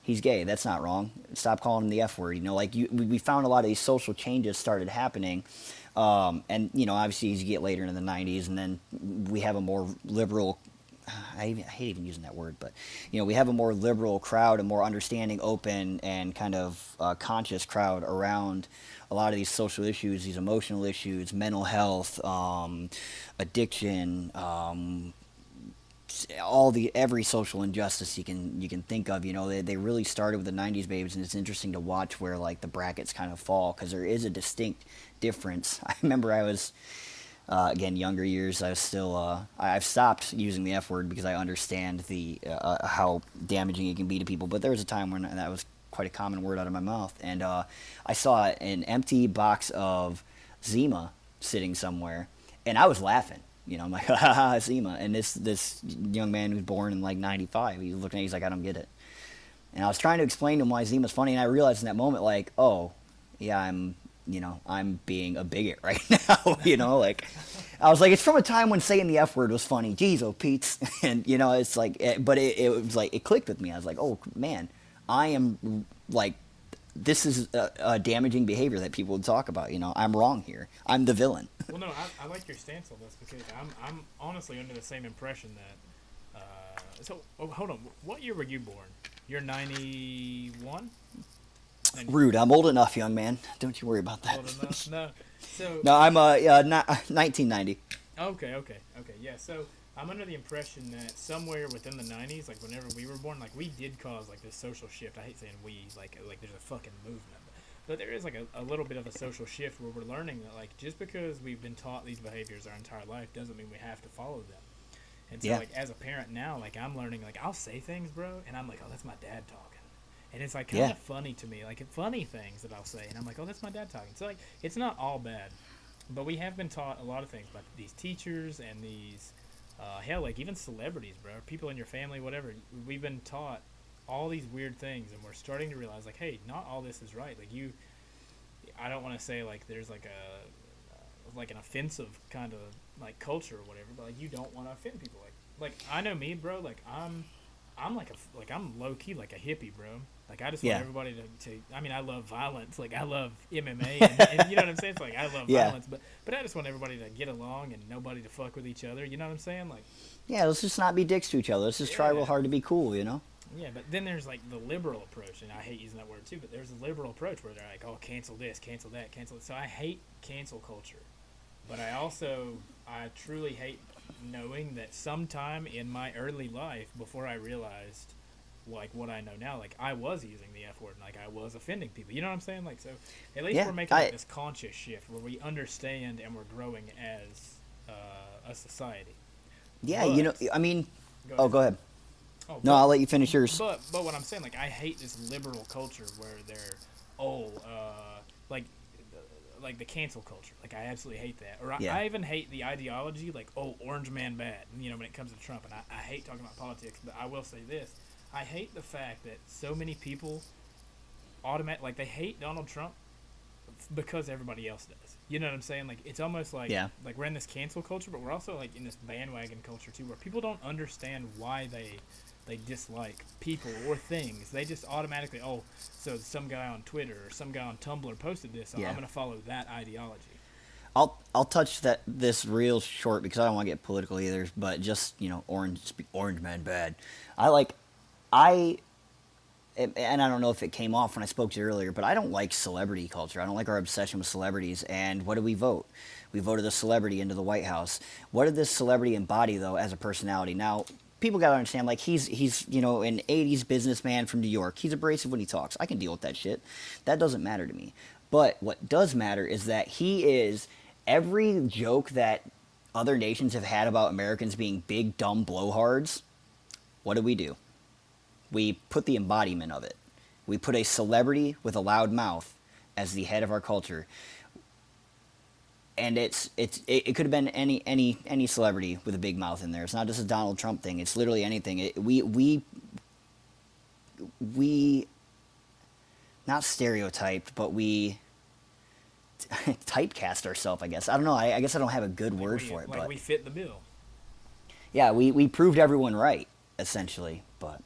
he's gay. That's not wrong. Stop calling him the F word. You know, like you, we found a lot of these social changes started happening. Um, and, you know, obviously as you get later into the 90s and then we have a more liberal I, even, I hate even using that word, but you know, we have a more liberal crowd, a more understanding, open, and kind of uh, conscious crowd around a lot of these social issues, these emotional issues, mental health, um, addiction, um, all the every social injustice you can you can think of. You know, they they really started with the '90s babies, and it's interesting to watch where like the brackets kind of fall because there is a distinct difference. I remember I was uh, again, younger years, I was still. Uh, I've stopped using the F word because I understand the uh, how damaging it can be to people. But there was a time when that was quite a common word out of my mouth, and uh, I saw an empty box of Zima sitting somewhere, and I was laughing. You know, I'm like, ha ha, ha, Zima. And this this young man who's born in like '95, he's looking at, me, he's like, I don't get it. And I was trying to explain to him why Zima's funny, and I realized in that moment, like, oh, yeah, I'm, you know, I'm being a bigot right now. you know, like, I was like, it's from a time when saying the F word was funny. Jeez, oh, Pete's. and, you know, it's like, it, but it, it was like, it clicked with me. I was like, oh, man, I am, like, this is a, a damaging behavior that people would talk about. You know, I'm wrong here. I'm the villain.
Well, no, I, I like your stance on this because I'm, I'm honestly under the same impression that. Uh, so, oh, hold on. What year were you born? You're 91?
Rude. I'm old enough, young man. Don't you worry about that.
Old enough? No. So,
no, I'm uh, uh, not, 1990.
okay, okay, okay. Yeah, so I'm under the impression that somewhere within the 90s, like whenever we were born, like we did cause like this social shift. I hate saying we, like like there's a fucking movement. But there is like a, a little bit of a social shift where we're learning that like just because we've been taught these behaviors our entire life doesn't mean we have to follow them. And so
Yeah.
like as a parent now, like I'm learning like I'll say things, bro, and I'm like, oh, that's my dad talking. and it's like kind of funny to me, like funny things that I'll say, and I'm like, oh, that's my dad talking. So like, it's not all bad, but we have been taught a lot of things by these teachers and these, uh, hell, like even celebrities, bro, people in your family, whatever. We've been taught all these weird things, and we're starting to realize, like, hey, not all this is right. Like you, I don't want to say like there's like a uh, like an offensive kind of like culture or whatever, but like you don't want to offend people. Like like I know me, bro. Like I'm I'm like a like I'm low key like a hippie, bro. Like I just
Yeah.
want everybody to, to I mean I love violence. Like I love MMA, and, and you know what I'm saying. It's like I love
Yeah.
violence, but but I just want everybody to get along and nobody to fuck with each other. You know what I'm saying? Like
Yeah, let's just not be dicks to each other. Let's just try real hard to be cool, you know?
Yeah, but then there's like the liberal approach, and I hate using that word too. But there's a liberal approach where they're like, "Oh, cancel this, cancel that, cancel." So I hate cancel culture, but I also I truly hate knowing that sometime in my early life, before I realized like what I know now, like I was using the F word, and like I was offending people. You know what I'm saying? Like so, at least
Yeah,
we're making like,
I-
this conscious shift where we understand and we're growing as uh, a society.
Yeah, you know, I mean,
Go
oh, go ahead.
Oh,
No,
but-
I'll let you finish yours.
but but what I'm saying, like, I hate this liberal culture where they're oh, uh, like like the cancel culture. Like, I absolutely hate that. Or I,
Yeah.
I even hate the ideology, like oh, orange man bad. You know, when it comes to Trump, and I, I hate talking about politics, but I will say this: I hate the fact that so many people automatic like they hate Donald Trump because everybody else does. You know what I'm saying? Like it's almost like
Yeah.
like we're in this cancel culture, but we're also like in this bandwagon culture too, where people don't understand why they they dislike people or things. They just automatically, oh, so some guy on Twitter or some guy on Tumblr posted this, so
Yeah.
I'm gonna follow that ideology.
I'll I'll touch that this real short because I don't want to get political either. But just you know, orange orange man bad. I like I and I don't know if it came off when I spoke to you earlier, but I don't like celebrity culture. I don't like our obsession with celebrities. And what did we vote? We voted a celebrity into the White House. What did this celebrity embody though as a personality? Now, people got to understand like he's he's you know an 80s businessman from New York. He's abrasive when he talks. I can deal with that shit. That doesn't matter to me. But what does matter is that he is every joke that other nations have had about Americans being big dumb blowhards. What do we do? We put the embodiment of it. We put a celebrity with a loud mouth as the head of our culture. And it's it's it, it could have been any any any celebrity with a big mouth in there. It's not just a Donald Trump thing. It's literally anything. It, we we we not stereotyped, but we typecast ourselves. I guess I don't know. I, I guess I don't have a good
Like
word
we,
for it,
like
but
we fit the bill.
yeah, we we proved everyone right essentially. But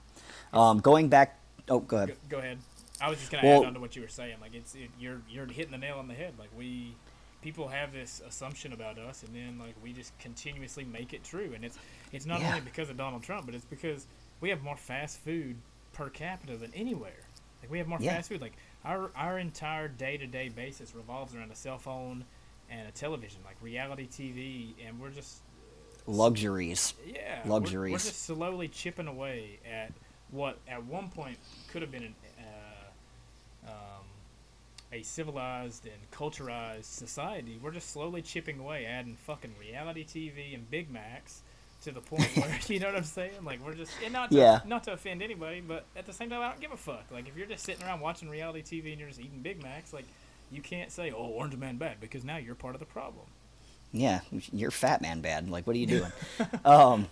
um, going back, oh, go ahead.
Go, go ahead. I was just gonna
Well-
add on to what you were saying. Like it's it, you're you're hitting the nail on the head. Like we people have this assumption about us, and then like we just continuously make it true. And it's it's not
Yeah.
only because of Donald Trump, but it's because we have more fast food per capita than anywhere. Like we have more
Yeah.
fast food. Like our our entire day to day basis revolves around a cell phone and a television, like reality TV, and we're just
Luxuries.
yeah, we're- We're,
Luxuries.
just slowly chipping away at what at one point could have been an, uh, um, a civilized and culturized society. We're just slowly chipping away, adding fucking reality TV and Big Macs to the point where you know what I'm saying. Like we're just and not to,
Yeah.
not to offend anybody, but at the same time, I don't give a fuck. Like if you're just sitting around watching reality TV and you're just eating Big Macs, like you can't say, "Oh, Orange Man bad," because now you're part of the problem.
Yeah, you're fat man bad. Like, what are you doing? um,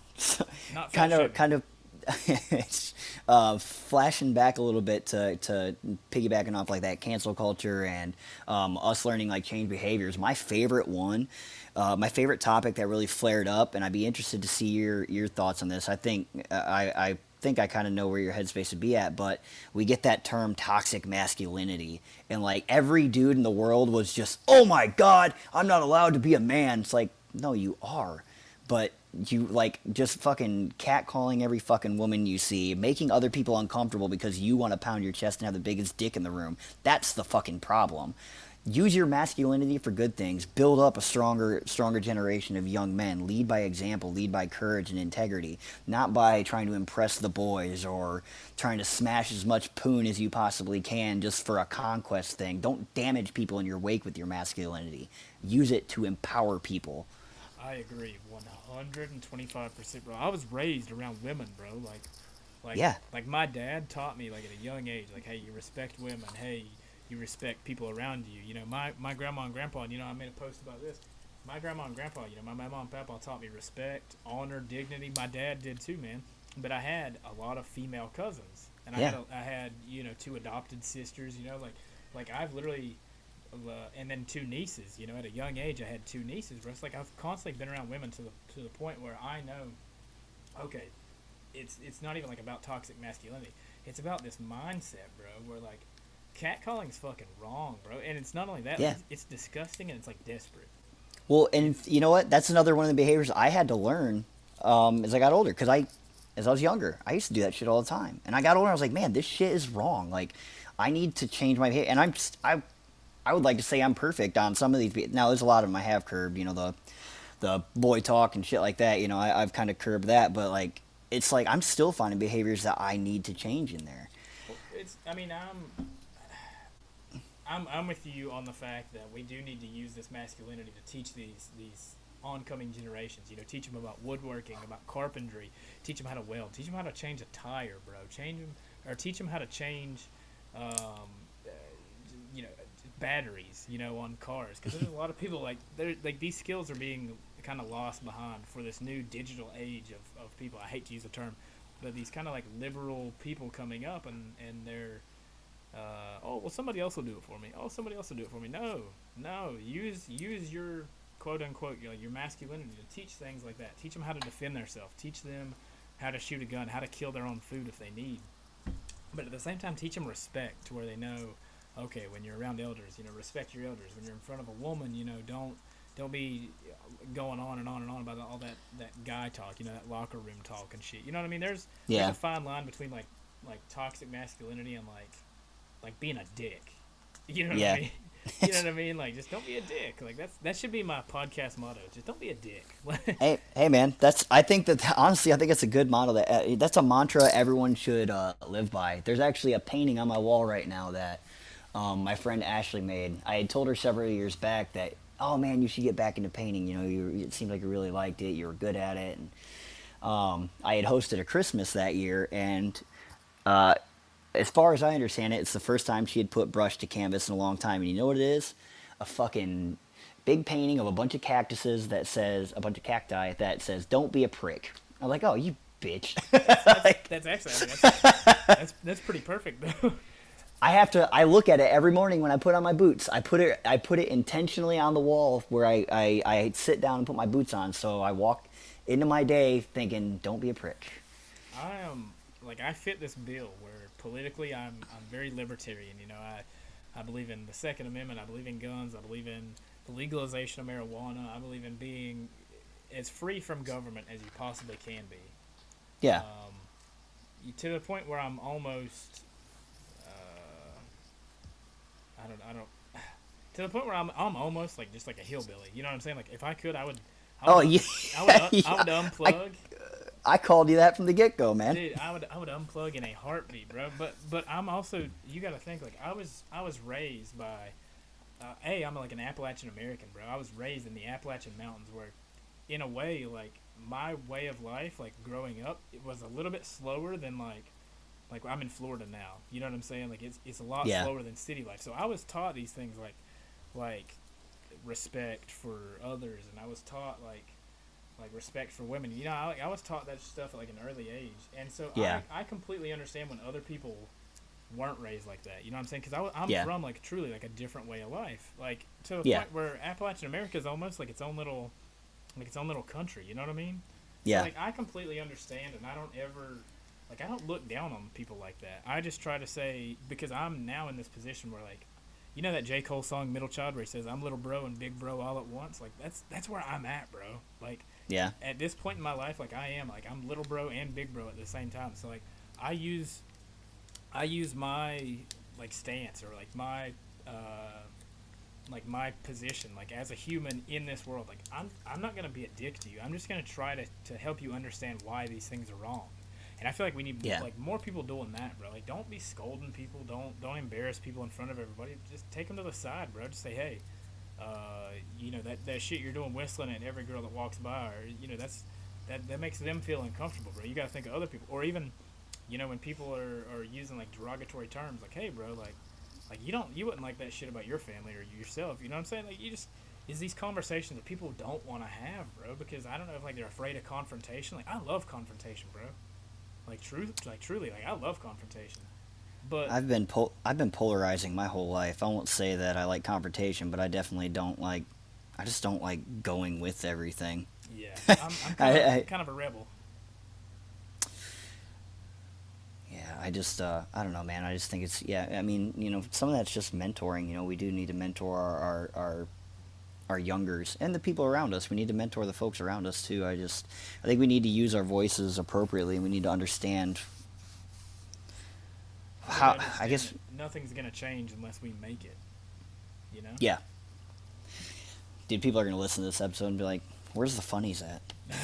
Not
kind of, kind of, uh, flashing back a little bit to to piggybacking off like that cancel culture and um, us learning like change behaviors. My favorite one, uh, my favorite topic that really flared up, and I'd be interested to see your your thoughts on this. I think uh, I I think I kind of know where your headspace would be at, but we get that term toxic masculinity, and like every dude in the world was just, oh my god, I'm not allowed to be a man. It's like, no, you are, but you like just fucking catcalling every fucking woman you see, making other people uncomfortable because you want to pound your chest and have the biggest dick in the room. That's the fucking problem. Use your masculinity for good things. Build up a stronger, stronger generation of young men. Lead by example. Lead by courage and integrity, not by trying to impress the boys or trying to smash as much poon as you possibly can just for a conquest thing. Don't damage people in your wake with your masculinity. Use it to empower people.
I agree, one hundred and twenty-five percent, bro. I was raised around women, bro. Like, Like,
Yeah.
Like my dad taught me like at a young age, like, hey, you respect women. Hey, you respect people around you. You know, my my grandma and grandpa. You know, I made a post about this. My grandma and grandpa. You know, my, my mom and papa taught me respect, honor, dignity. My dad did too, man. But I had a lot of female cousins, and I had
Yeah.
a, I had you know two adopted sisters. You know, like like I've literally. Uh, and then two nieces, you know, at a young age, I had two nieces. Bro. It's like I've constantly been around women to the to the point where I know, okay, it's it's not even like about toxic masculinity. It's about this mindset, bro, where like catcalling is fucking wrong, bro. And it's not only that,
Yeah.
it's, it's disgusting and it's like desperate.
Well, and you know what? That's another one of the behaviors I had to learn um, as I got older. Because I, as I was younger, I used to do that shit all the time. And I got older, I was like, man, this shit is wrong. Like, I need to change my behavior. And I'm just, I, I would like to say I'm perfect on some of these. Now, there's a lot of them I have curbed. You know, the, the boy talk and shit like that. You know, I, I've kind of curbed that. But like, it's like I'm still finding behaviors that I need to change in there.
It's. I mean, I'm. I'm, I'm with you on the fact that we do need to use this masculinity to teach these these oncoming generations. You know, teach them about woodworking, about carpentry, teach them how to weld, teach them how to change a tire, bro. Change them or teach them how to change, um, batteries. You know, on cars. Because there's a lot of people like like these skills are being kind of lost behind for this new digital age of, of people. I hate to use the term, but these kind of like liberal people coming up and and they're uh, oh well somebody else will do it for me. Oh somebody else will do it for me. No no. Use use your quote unquote your, your masculinity to teach things like that. Teach them how to defend themselves. Teach them how to shoot a gun how to kill their own food if they need. But at the same time teach them respect to where they know okay when you're around elders you know respect your elders when you're in front of a woman you know don't don't be going on and on and on about all that that guy talk you know that locker room talk and shit you know what i mean there's
Yeah.
there's a fine line between like like toxic masculinity and like like being a dick. You know what
Yeah.
I mean? You know what I mean? Like just don't be a dick. Like that's that should be my podcast motto. Just don't be a dick.
hey, hey, man, that's. I think that honestly, I think it's a good model. That uh, that's a mantra everyone should uh, live by. There's actually a painting on my wall right now that um, my friend Ashley made. I had told her several years back that, oh man, you should get back into painting. You know, you it seemed like you really liked it. You were good at it. And um, I had hosted a Christmas that year, and uh, as far as I understand it, it's the first time she had put brush to canvas in a long time. And you know what it is? A fucking big painting of a bunch of cactuses that says a bunch of cacti that says "Don't be a prick." I'm like, oh, you bitch. Like,
that's actually I mean, that's, that's that's pretty perfect though.
I have to. I look at it every morning when I put on my boots. I put it. I put it intentionally on the wall where I, I, I sit down and put my boots on. So I walk into my day thinking, "Don't be a prick."
I am like I fit this bill where politically I'm I'm very libertarian. You know, I I believe in the Second Amendment. I believe in guns. I believe in the legalization of marijuana. I believe in being as free from government as you possibly can be.
Yeah.
Um, to the point where I'm almost, I don't, I don't, to the point where I'm, I'm almost like just like a hillbilly. You know what I'm saying? Like if I could, I would. I
Oh,
would,
yeah.
I would,
Yeah.
I would unplug.
I called you that from the get go, man.
Dude, I would I would unplug in a heartbeat, bro. But but I'm also you got to think like I was I was raised by, uh, a I'm like an Appalachian American, bro. I was raised in the Appalachian Mountains, where, in a way, like my way of life, like growing up, it was a little bit slower than like, like I'm in Florida now. You know what I'm saying? Like it's it's a lot
Yeah.
slower than city life. So I was taught these things like, like, respect for others, and I was taught like like respect for women. You know, I, I was taught that stuff at like an early age, and so
Yeah.
I, I completely understand when other people weren't raised like that. You know what I'm saying? Because I'm
Yeah.
from like truly like a different way of life, like to a
Yeah.
point where Appalachian America is almost like its own little, like its own little country. You know what I mean?
Yeah.
Like I completely understand, and I don't ever. Like I don't look down on people like that. I just try to say because I'm now in this position where like, you know that J Cole song "Middle Child" where he says I'm little bro and big bro all at once. Like that's that's where I'm at, bro. Like
Yeah.
at this point in my life, like I am, like I'm little bro and big bro at the same time. So like I use, I use my like stance or like my, uh, like my position, like as a human in this world. Like I'm, I'm not gonna be a dick to you. I'm just gonna try to to help you understand why these things are wrong. And I feel like we need
Yeah.
like more people doing that, bro. Like don't be scolding people. Don't don't embarrass people in front of everybody. Just take them to the side, bro. Just say, hey, uh, you know that, that shit you're doing whistling at every girl that walks by or you know that's that, that makes them feel uncomfortable bro you got to think of other people or even You know, when people are, are using like derogatory terms, like, "Hey, bro, like, like you don't you wouldn't like that shit about your family or yourself." You know what I'm saying? Like, you just is these conversations that people don't want to have, bro, because I don't know if like they're afraid of confrontation. Like, I love confrontation, bro. Like, truth, like truly, like I love confrontation. But
I've been pol- I've been polarizing my whole life. I won't say that I like confrontation, but I definitely don't like. I just don't like going with everything.
yeah, I'm, I'm kind, of,
I- I-
kind of a rebel.
Yeah, I just uh, I don't know, man. I just think it's yeah. I mean, you know, some of that's just mentoring. You know, we do need to mentor our our our, our youngers and the people around us. We need to mentor the folks around us too. I just I think we need to use our voices appropriately. and We need to understand how. I guess
nothing's gonna change unless we make it. You know?
yeah. Dude, people are gonna listen to this episode and be like, "Where's the funnies at?"
Yeah,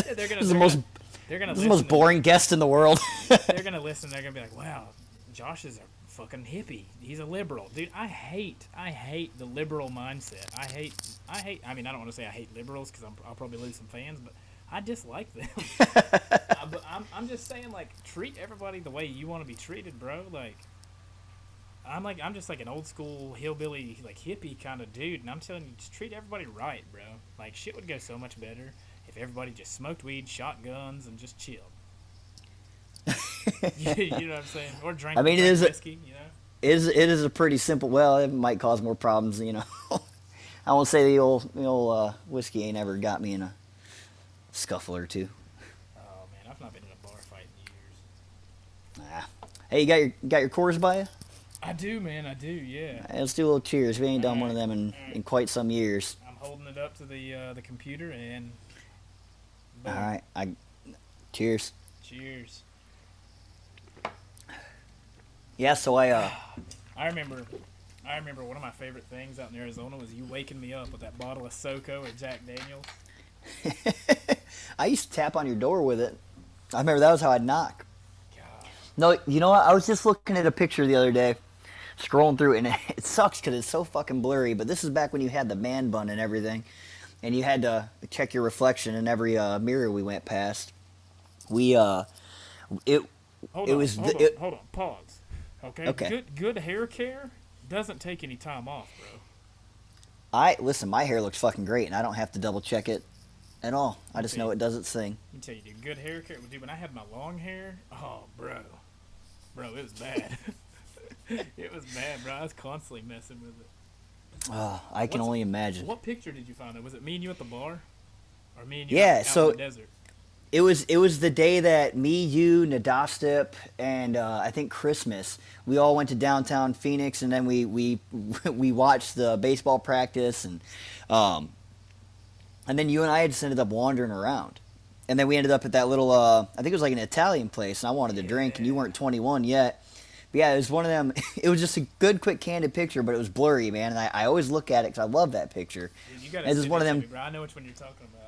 they're gonna.
This the most
Gonna, they're gonna
this the most boring guest in the world.
they're gonna listen. They're gonna be like, "Wow, Josh is a fucking hippie. He's a liberal, dude." I hate, I hate the liberal mindset. I hate, I hate. I mean, I don't want to say I hate liberals because I'll probably lose some fans, but I dislike them. Uh, but I'm, I'm just saying, like, treat everybody the way you want to be treated, bro. Like, I'm like, I'm just like an old school hillbilly, like hippie kind of dude, and I'm telling you, just treat everybody right, bro. Like, shit would go so much better if everybody just smoked weed, shot guns, and just chilled. you, know what I'm saying? Or
I mean, it a-
whiskey, you know?
it is it is a pretty simple. Well, it might cause more problems, you know. I won't say the old the old uh, whiskey ain't ever got me in a scuffle or two.
Oh man, I've not been in a bar fight in years.
Nah. Hey, you got your got your Coors by you?
I do, man. I do. Yeah.
Hey, let's do a little cheers. We ain't done one of them in,
Alright.
in quite some years.
I'm holding it up to the uh, the computer and.
All
Boom.
right, I cheers.
Cheers.
Yeah, so I uh
I remember, I remember one of my favorite things out in Arizona was you waking me up with that bottle of SoCo or Jack Daniels.
I used to tap on your door with it. I remember that was how I'd knock.
God.
No, you know what? I was just looking at a picture the other day, scrolling through, it, and it sucks because it's so fucking blurry. But this is back when you had the man bun and everything, and you had to check your reflection in every uh, mirror we went past. We uh, it
Hold
It
on.
was
hold
the-
on.
it-
hold on. Pause. Okay.
Okay.
Good. Good hair care doesn't take any time off, bro.
I listen. My hair looks fucking great, and I don't have to double check it at all. I just know it does its thing.
Let me tell you, dude, good hair care. Dude, when I had my long hair, oh, bro, bro, it was bad. it was bad, bro. I was constantly messing with it.
Oh, I can
What's-
only imagine.
What picture did you find? Was it me and you at the bar, or me and you
Yeah,
out, out
so-
in the desert?
It was it was the day that me, you, Nadastip, and uh, I think Christmas. We all went to downtown Phoenix, and then we we we watched the baseball practice, and um, and then you and I just ended up wandering around, and then we ended up at that little uh, I think it was like an Italian place, and I wanted to drink, and you weren't 21 yet. But yeah, it was one of them. It was just a good, quick, candid picture, but it was blurry, man. And I, I always look at it because I love that picture.
Dude, you gotta
This is one of them-
bro. I know which one you're talking about.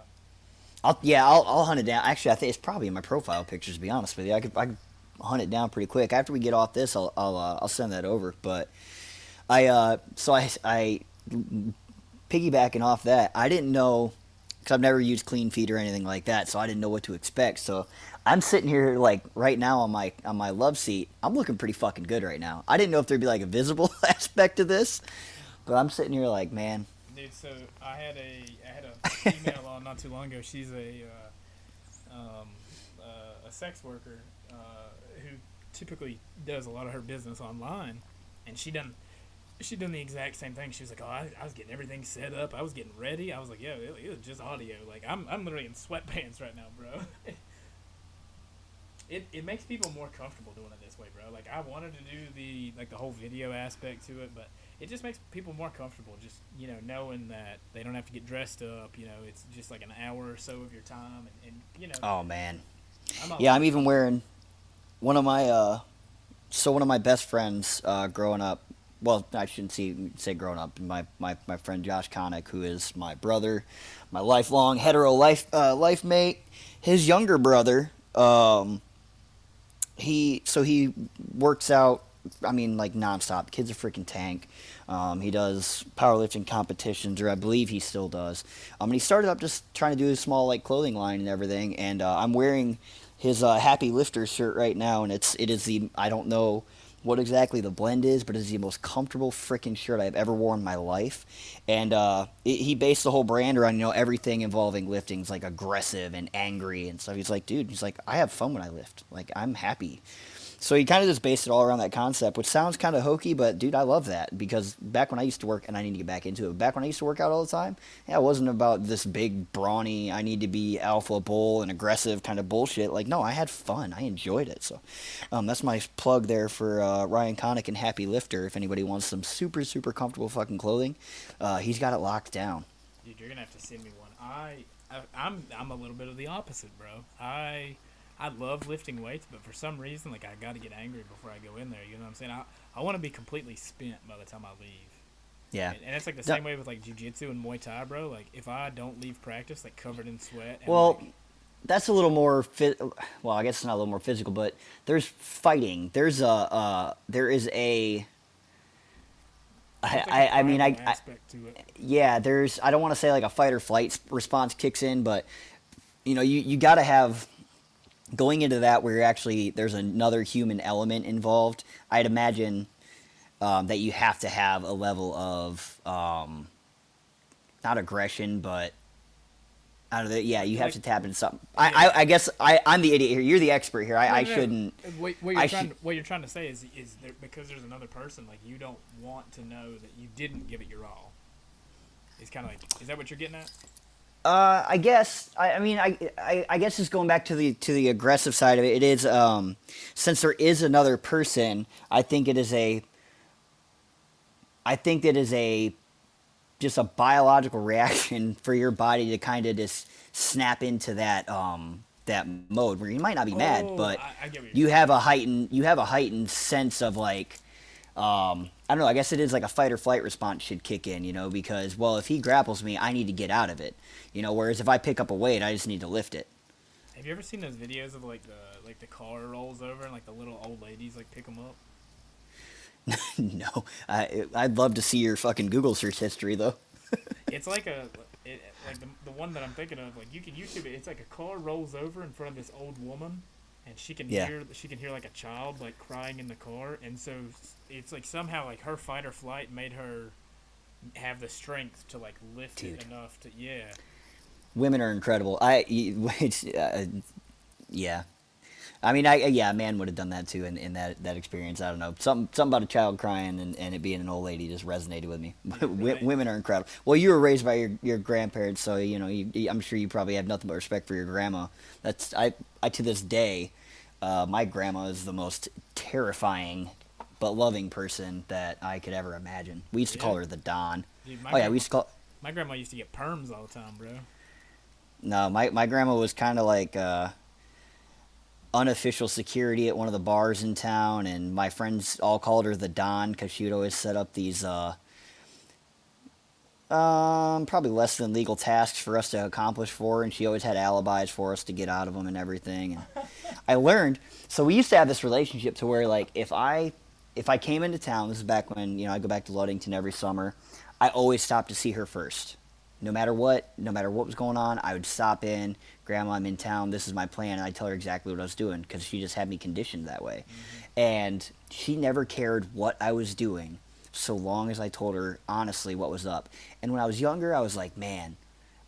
I'll, yeah, I'll, I'll hunt it down. Actually, I think it's probably in my profile pictures. To be honest with you, I could, I could hunt it down pretty quick. After we get off this, I'll I'll, uh, I'll send that over. But I uh, so I I piggybacking off that, I didn't know because I've never used Cleanfeed or anything like that, so I didn't know what to expect. So I'm sitting here like right now on my on my love seat. I'm looking pretty fucking good right now. I didn't know if there'd be like a visible aspect to this, but I'm sitting here like, man,
Dude, so I had a female on not too long ago. She's a uh, um, uh, a sex worker uh, who typically does a lot of her business online, and she done she done the exact same thing. She was like, "Oh, I, I was getting everything set up. I was getting ready. I was like, yeah, it, it was just audio. Like, I'm I'm literally in sweatpants right now, bro." It, it makes people more comfortable doing it this way, bro. Like I wanted to do the like the whole video aspect to it, but it just makes people more comfortable just you know knowing that they don't have to get dressed up you know it's just like an hour or so of your time and, and you know
oh man.
I'm
Yeah, I'm even wearing one of my uh so one of my best friends uh growing up well, I shouldn't say, say growing up. My, my, my friend Josh Connick, who is my brother, my lifelong hetero life uh, life mate, his younger brother, um, he so he works out. I mean, like nonstop. The kid's a freaking tank. Um, he does powerlifting competitions, or I believe he still does. Um, and he started up just trying to do his small like clothing line and everything. And uh, I'm wearing his uh, Happy Lifter shirt right now, and it's it is the I don't know what exactly the blend is, but it's the most comfortable freaking shirt I've ever worn in my life. And uh, it, he based the whole brand around you know everything involving lifting is like aggressive and angry and stuff. He's like, dude, he's like, I have fun when I lift. Like I'm happy. So he kind of just based it all around that concept, which sounds kind of hokey, but dude, I love that because back when I used to work, and I need to get back into it. Back when I used to work out all the time, yeah, it wasn't about this big brawny, I need to be alpha bull and aggressive kind of bullshit. Like, no, I had fun, I enjoyed it. So, um, that's my plug there for uh, Ryan Connick and Happy Lifter. If anybody wants some super super comfortable fucking clothing, uh, he's got it locked down.
Dude, you're gonna have to send me one. I, I I'm I'm a little bit of the opposite, bro. I I love lifting weights, but for some reason, like I got to get angry before I go in there. You know what I'm saying? I I want to be completely spent by the time I leave.
Yeah.
And, and it's like the same way with like jujitsu and Muay Thai, bro. Like if I don't leave practice like covered in sweat. And,
Well,
like,
that's a little more well i guess it's not a little more physical but there's fighting there's a uh, there is a I, I, I mean I, I
aspect to it.
yeah there's i don't want to say like a fight or flight response kicks in but you know you, you got to have going into that where you're actually there's another human element involved i'd imagine um, that you have to have a level of um, not aggression but I don't know. Yeah, you have
Like-
to tap into something. I, I, I guess I, I'm the idiot here. You're the expert here. I, I
No, no, no.
shouldn't.
What, what you're
I
trying to, what you're trying to say is is there, because there's another person like you don't want to know that you didn't give it your all. It's kind of like is that what you're getting at?
Uh, I guess. I, I mean, I, I, I guess just going back to the to the aggressive side of it. It is um, since there is another person. I think it is a. I think that is a, just a biological reaction for your body to kind of just snap into that um that mode where you might not be mad,
Oh,
but
I you're
you have a heightened you have a heightened sense of like um, I don't know. I guess it is like a fight or flight response should kick in, you know, because well, if he grapples me, I need to get out of it, you know. Whereas if I pick up a weight, I just need to lift it.
Have you ever seen those videos of like the like the car rolls over and like the little old ladies like pick them up?
no, I I'd love to see your fucking Google search history though.
It's like a it, like the, the one that I'm thinking of. Like you can YouTube it. It's like a car rolls over in front of this old woman, and she can
Yeah.
hear she can hear like a child like crying in the car, and so it's like somehow like her fight or flight made her have the strength to like lift it enough to yeah.
Women are incredible. I uh, yeah. I mean, I yeah, a man would have done that too in, in that, that experience. I don't know, something something about a child crying and, and it being an old lady just resonated with me.
Right.
Women are incredible. Well, you were raised by your, your grandparents, so you know you, I'm sure you probably have nothing but respect for your grandma. That's I I to this day, uh, my grandma is the most terrifying but loving person that I could ever imagine. We used to call her the Don.
Dude, my
Oh yeah,
grandma-
we used to call.
My grandma used to get perms all the time, bro.
No, my my grandma was kind of like uh, unofficial security at one of the bars in town, and my friends all called her the Don because she would always set up these uh, um, probably less than legal tasks for us to accomplish for her, and she always had alibis for us to get out of them and everything. And I learned. So we used to have this relationship to where like if I if I came into town, this is back when you know I go back to Ludington every summer. I always stopped to see her first. No matter what, no matter what was going on, I would stop in. Grandma, I'm in town. This is my plan, and I tell her exactly what I was doing because she just had me conditioned that way. And she never cared what I was doing, so long as I told her honestly what was up. And when I was younger, I was like, man,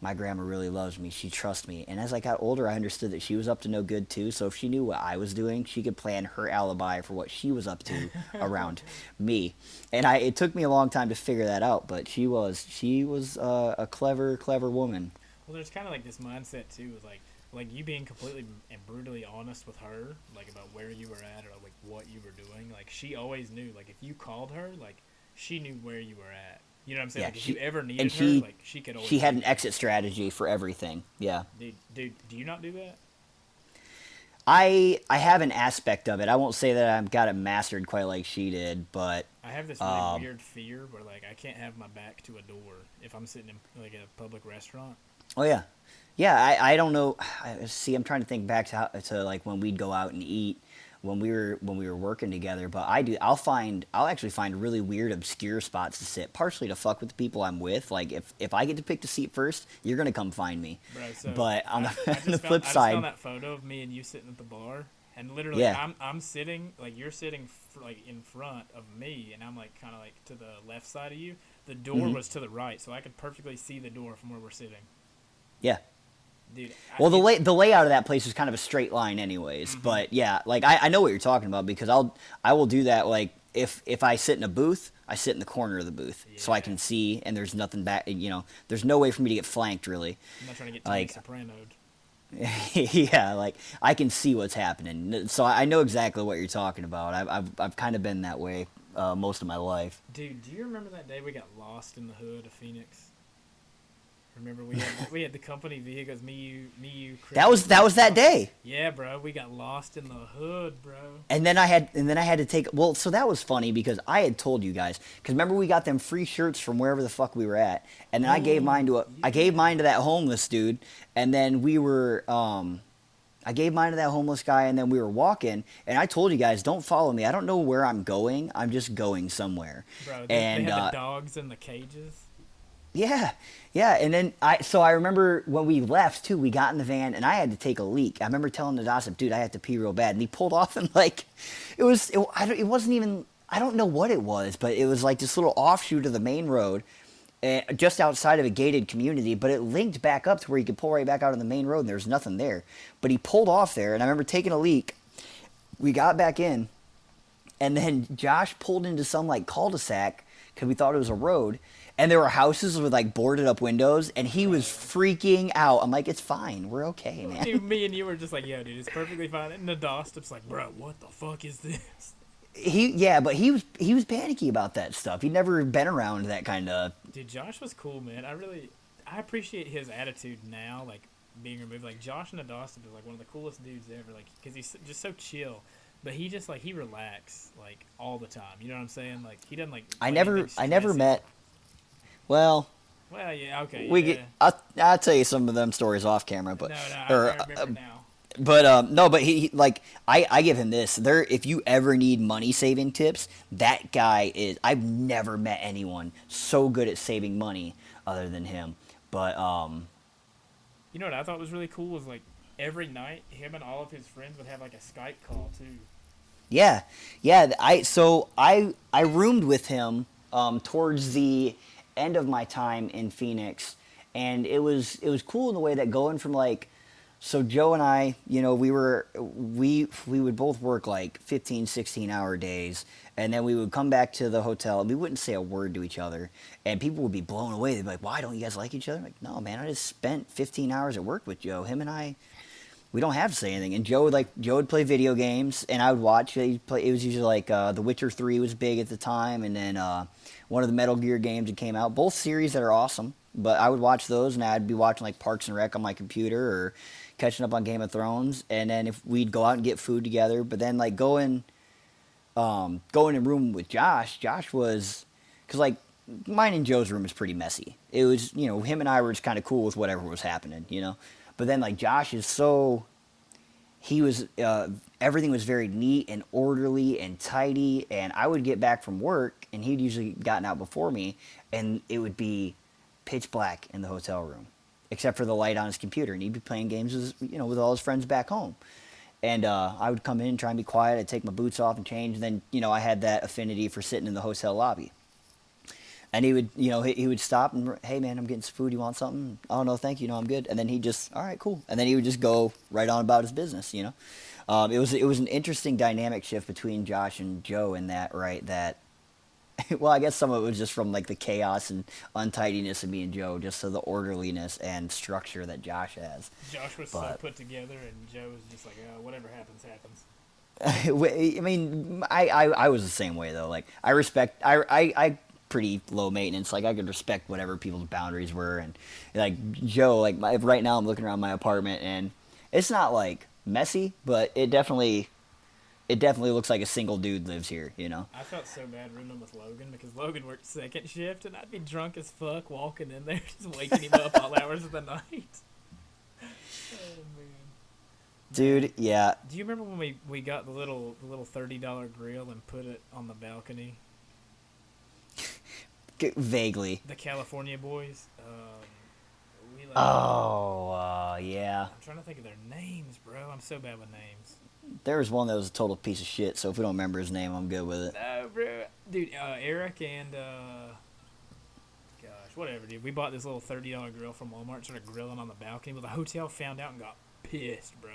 my grandma really loves me. She trusts me. And as I got older, I understood that she was up to no good too. So if she knew what I was doing, she could plan her alibi for what she was up to around me. And I, it took me a long time to figure that out. But she was, she was uh, a clever, clever woman.
Well, there's kind of like this mindset too, with like like you being completely and brutally honest with her, like about where you were at or like what you were doing. Like she always knew. Like if you called her, like she knew where you were at. You know what I'm saying?
Yeah,
like if you ever needed
and
her,
she-
like she could always.
She had an exit strategy for everything. Yeah.
Dude, dude, do you not do that?
I I have an aspect of it. I won't say that I've got it mastered quite like she did, but
I have this really
Um,
weird fear where like I can't have my back to a door if I'm sitting in like a public restaurant.
Oh yeah, yeah. I, I don't know. I, see, I'm trying to think back to how, to like when we'd go out and eat, when we were when we were working together. But I do I'll find I'll actually find really weird obscure spots to sit, partially to fuck with the people I'm with. Like if if I get to pick the seat first, you're gonna come find me.
Bro, so
but on the,
I, I
on the
found,
flip
I just
side,
found that photo of me and you sitting at the bar, and literally,
Yeah.
I'm I'm sitting like you're sitting fr- like in front of me, and I'm like kind of like to the left side of you. The door
Mhm.
was to the right, so I could perfectly see the door from where we're sitting.
Yeah.
Dude,
Well, the lay, the layout of that place is kind of a straight line, anyways.
Mm-hmm.
But yeah, like I, I know what you're talking about because I'll I will do that. Like if if I sit in a booth, I sit in the corner of the booth so I can see, and there's nothing back. You know, there's no way for me to get flanked really.
I'm not trying to get
like-
sopranoed.
yeah, like I can see what's happening, so I know exactly what you're talking about. I've I've, I've kind of been that way uh, most of my life.
Dude, do you remember that day we got lost in the hood of Phoenix? Remember we had we had the company vehicles, me, you, me, you. Chris,
That was that was that day.
Yeah, bro, we got lost in the hood, bro.
And then I had, and then I had to take. Well, so that was funny because I had told you guys. Because remember, we got them free shirts from wherever the fuck we were at, and then I gave mine to a. I gave mine to that homeless dude, and then we were. um I gave mine to that homeless guy, and then we were walking, and I told you guys, don't follow me. I don't know where I'm going. I'm just going somewhere.
Bro, they,
and
they had
uh,
the dogs in the cages.
Yeah, yeah, and then I so I remember when we left too. We got in the van and I had to take a leak. I remember telling the gossip, dude, I had to pee real bad, and he pulled off and like, it was it, I don't, it wasn't even I don't know what it was, but it was like this little offshoot of the main road, uh, just outside of a gated community. But it linked back up to where you could pull right back out on the main road, and there's nothing there. But he pulled off there, and I remember taking a leak. We got back in, and then Josh pulled into some like cul-de-sac because we thought it was a road, and there were houses with like boarded up windows, and he was freaking out. I'm like, it's fine, we're okay, man.
Dude, me and you were just like, yo, dude, it's perfectly fine. And Nadostup's like, bro, what the fuck is this?
He yeah, but he was he was panicky about that stuff. He'd never been around that kind of.
Dude, Josh was cool, man. I really, I appreciate his attitude now, like being removed. Like Josh Nadostup is like one of the coolest dudes ever, like because he's just so chill. But he just like he relax like all the time. You know what I'm saying? Like he doesn't like.
I never I never met. Well,
Well, yeah, okay.
we
yeah.
get. I'll, I'll tell you some of them stories off camera, but
no, no,
or,
I, I remember
uh,
now.
But um, no, but he, he like I, I give him this. There, if you ever need money saving tips, that guy is. I've never met anyone so good at saving money other than him. But um,
You know what I thought was really cool was like every night him and all of his friends would have like a Skype call too.
yeah, yeah. I so I I roomed with him um, towards the end of my time in Phoenix, and it was it was cool in the way that going from like so Joe and I, you know, we were we we would both work like 15, 16 hour days and then we would come back to the hotel and we wouldn't say a word to each other and people would be blown away. They'd be like, "Why don't you guys like each other?" I'm like, "No, man, I just spent 15 hours at work with Joe. Him and I we don't have to say anything." And Joe would like Joe would play video games and I would watch. He'd play, it was usually like uh, The Witcher 3 was big at the time and then uh, one of the Metal Gear games that came out, both series that are awesome. But I would watch those and I'd be watching like Parks and Rec on my computer or catching up on Game of Thrones, and then if we'd go out and get food together, but then like going, um, going in a room with Josh. Josh was, cause like mine and Joe's room is pretty messy. It was you know him and I were just kind of cool with whatever was happening, you know. But then like Josh is so, he was uh, everything was very neat and orderly and tidy, and I would get back from work and he'd usually gotten out before me, and it would be pitch black in the hotel room except for the light on his computer, and he'd be playing games with you know with all his friends back home. And uh, I would come in and try and be quiet. I'd take my boots off and change. And then you know I had that affinity for sitting in the hotel lobby. And he would you know he, he would stop and hey man I'm getting some food. You want something? Oh no thank you. No I'm good. And then he just all right cool. And then he would just go right on about his business. You know, um, it was it was an interesting dynamic shift between Josh and Joe in that right that well, I guess some of it was just from like the chaos and untidiness of me and Joe, just to the orderliness and structure that Josh has.
Josh was so put together, and Joe was just like, oh, whatever happens, happens.
I mean, I, I, I was the same way though. Like I respect, I, I, I pretty low maintenance. Like I could respect whatever people's boundaries were, and like Joe, like my, right now I'm looking around my apartment and it's not like messy, but it definitely, it definitely looks like a single dude lives here. You know.
I felt so bad rooming with Logan because Logan worked second shift, and I'd be drunk as fuck walking in there, just waking him up all hours of the night. Oh
dude. Yeah,
Do you remember when we, we got the little the little thirty dollar grill and put it on the balcony?
Vaguely.
The California boys. Um, we like,
Oh, uh, yeah.
I'm trying to think of their names, bro. I'm so bad with names.
There was one that was a total piece of shit. So if we don't remember his name, I'm good with it.
No, bro. Dude, uh, Eric and uh, gosh, whatever, dude. We bought this little thirty dollar grill from Walmart, and started grilling on the balcony. But the hotel found out and got pissed, bro.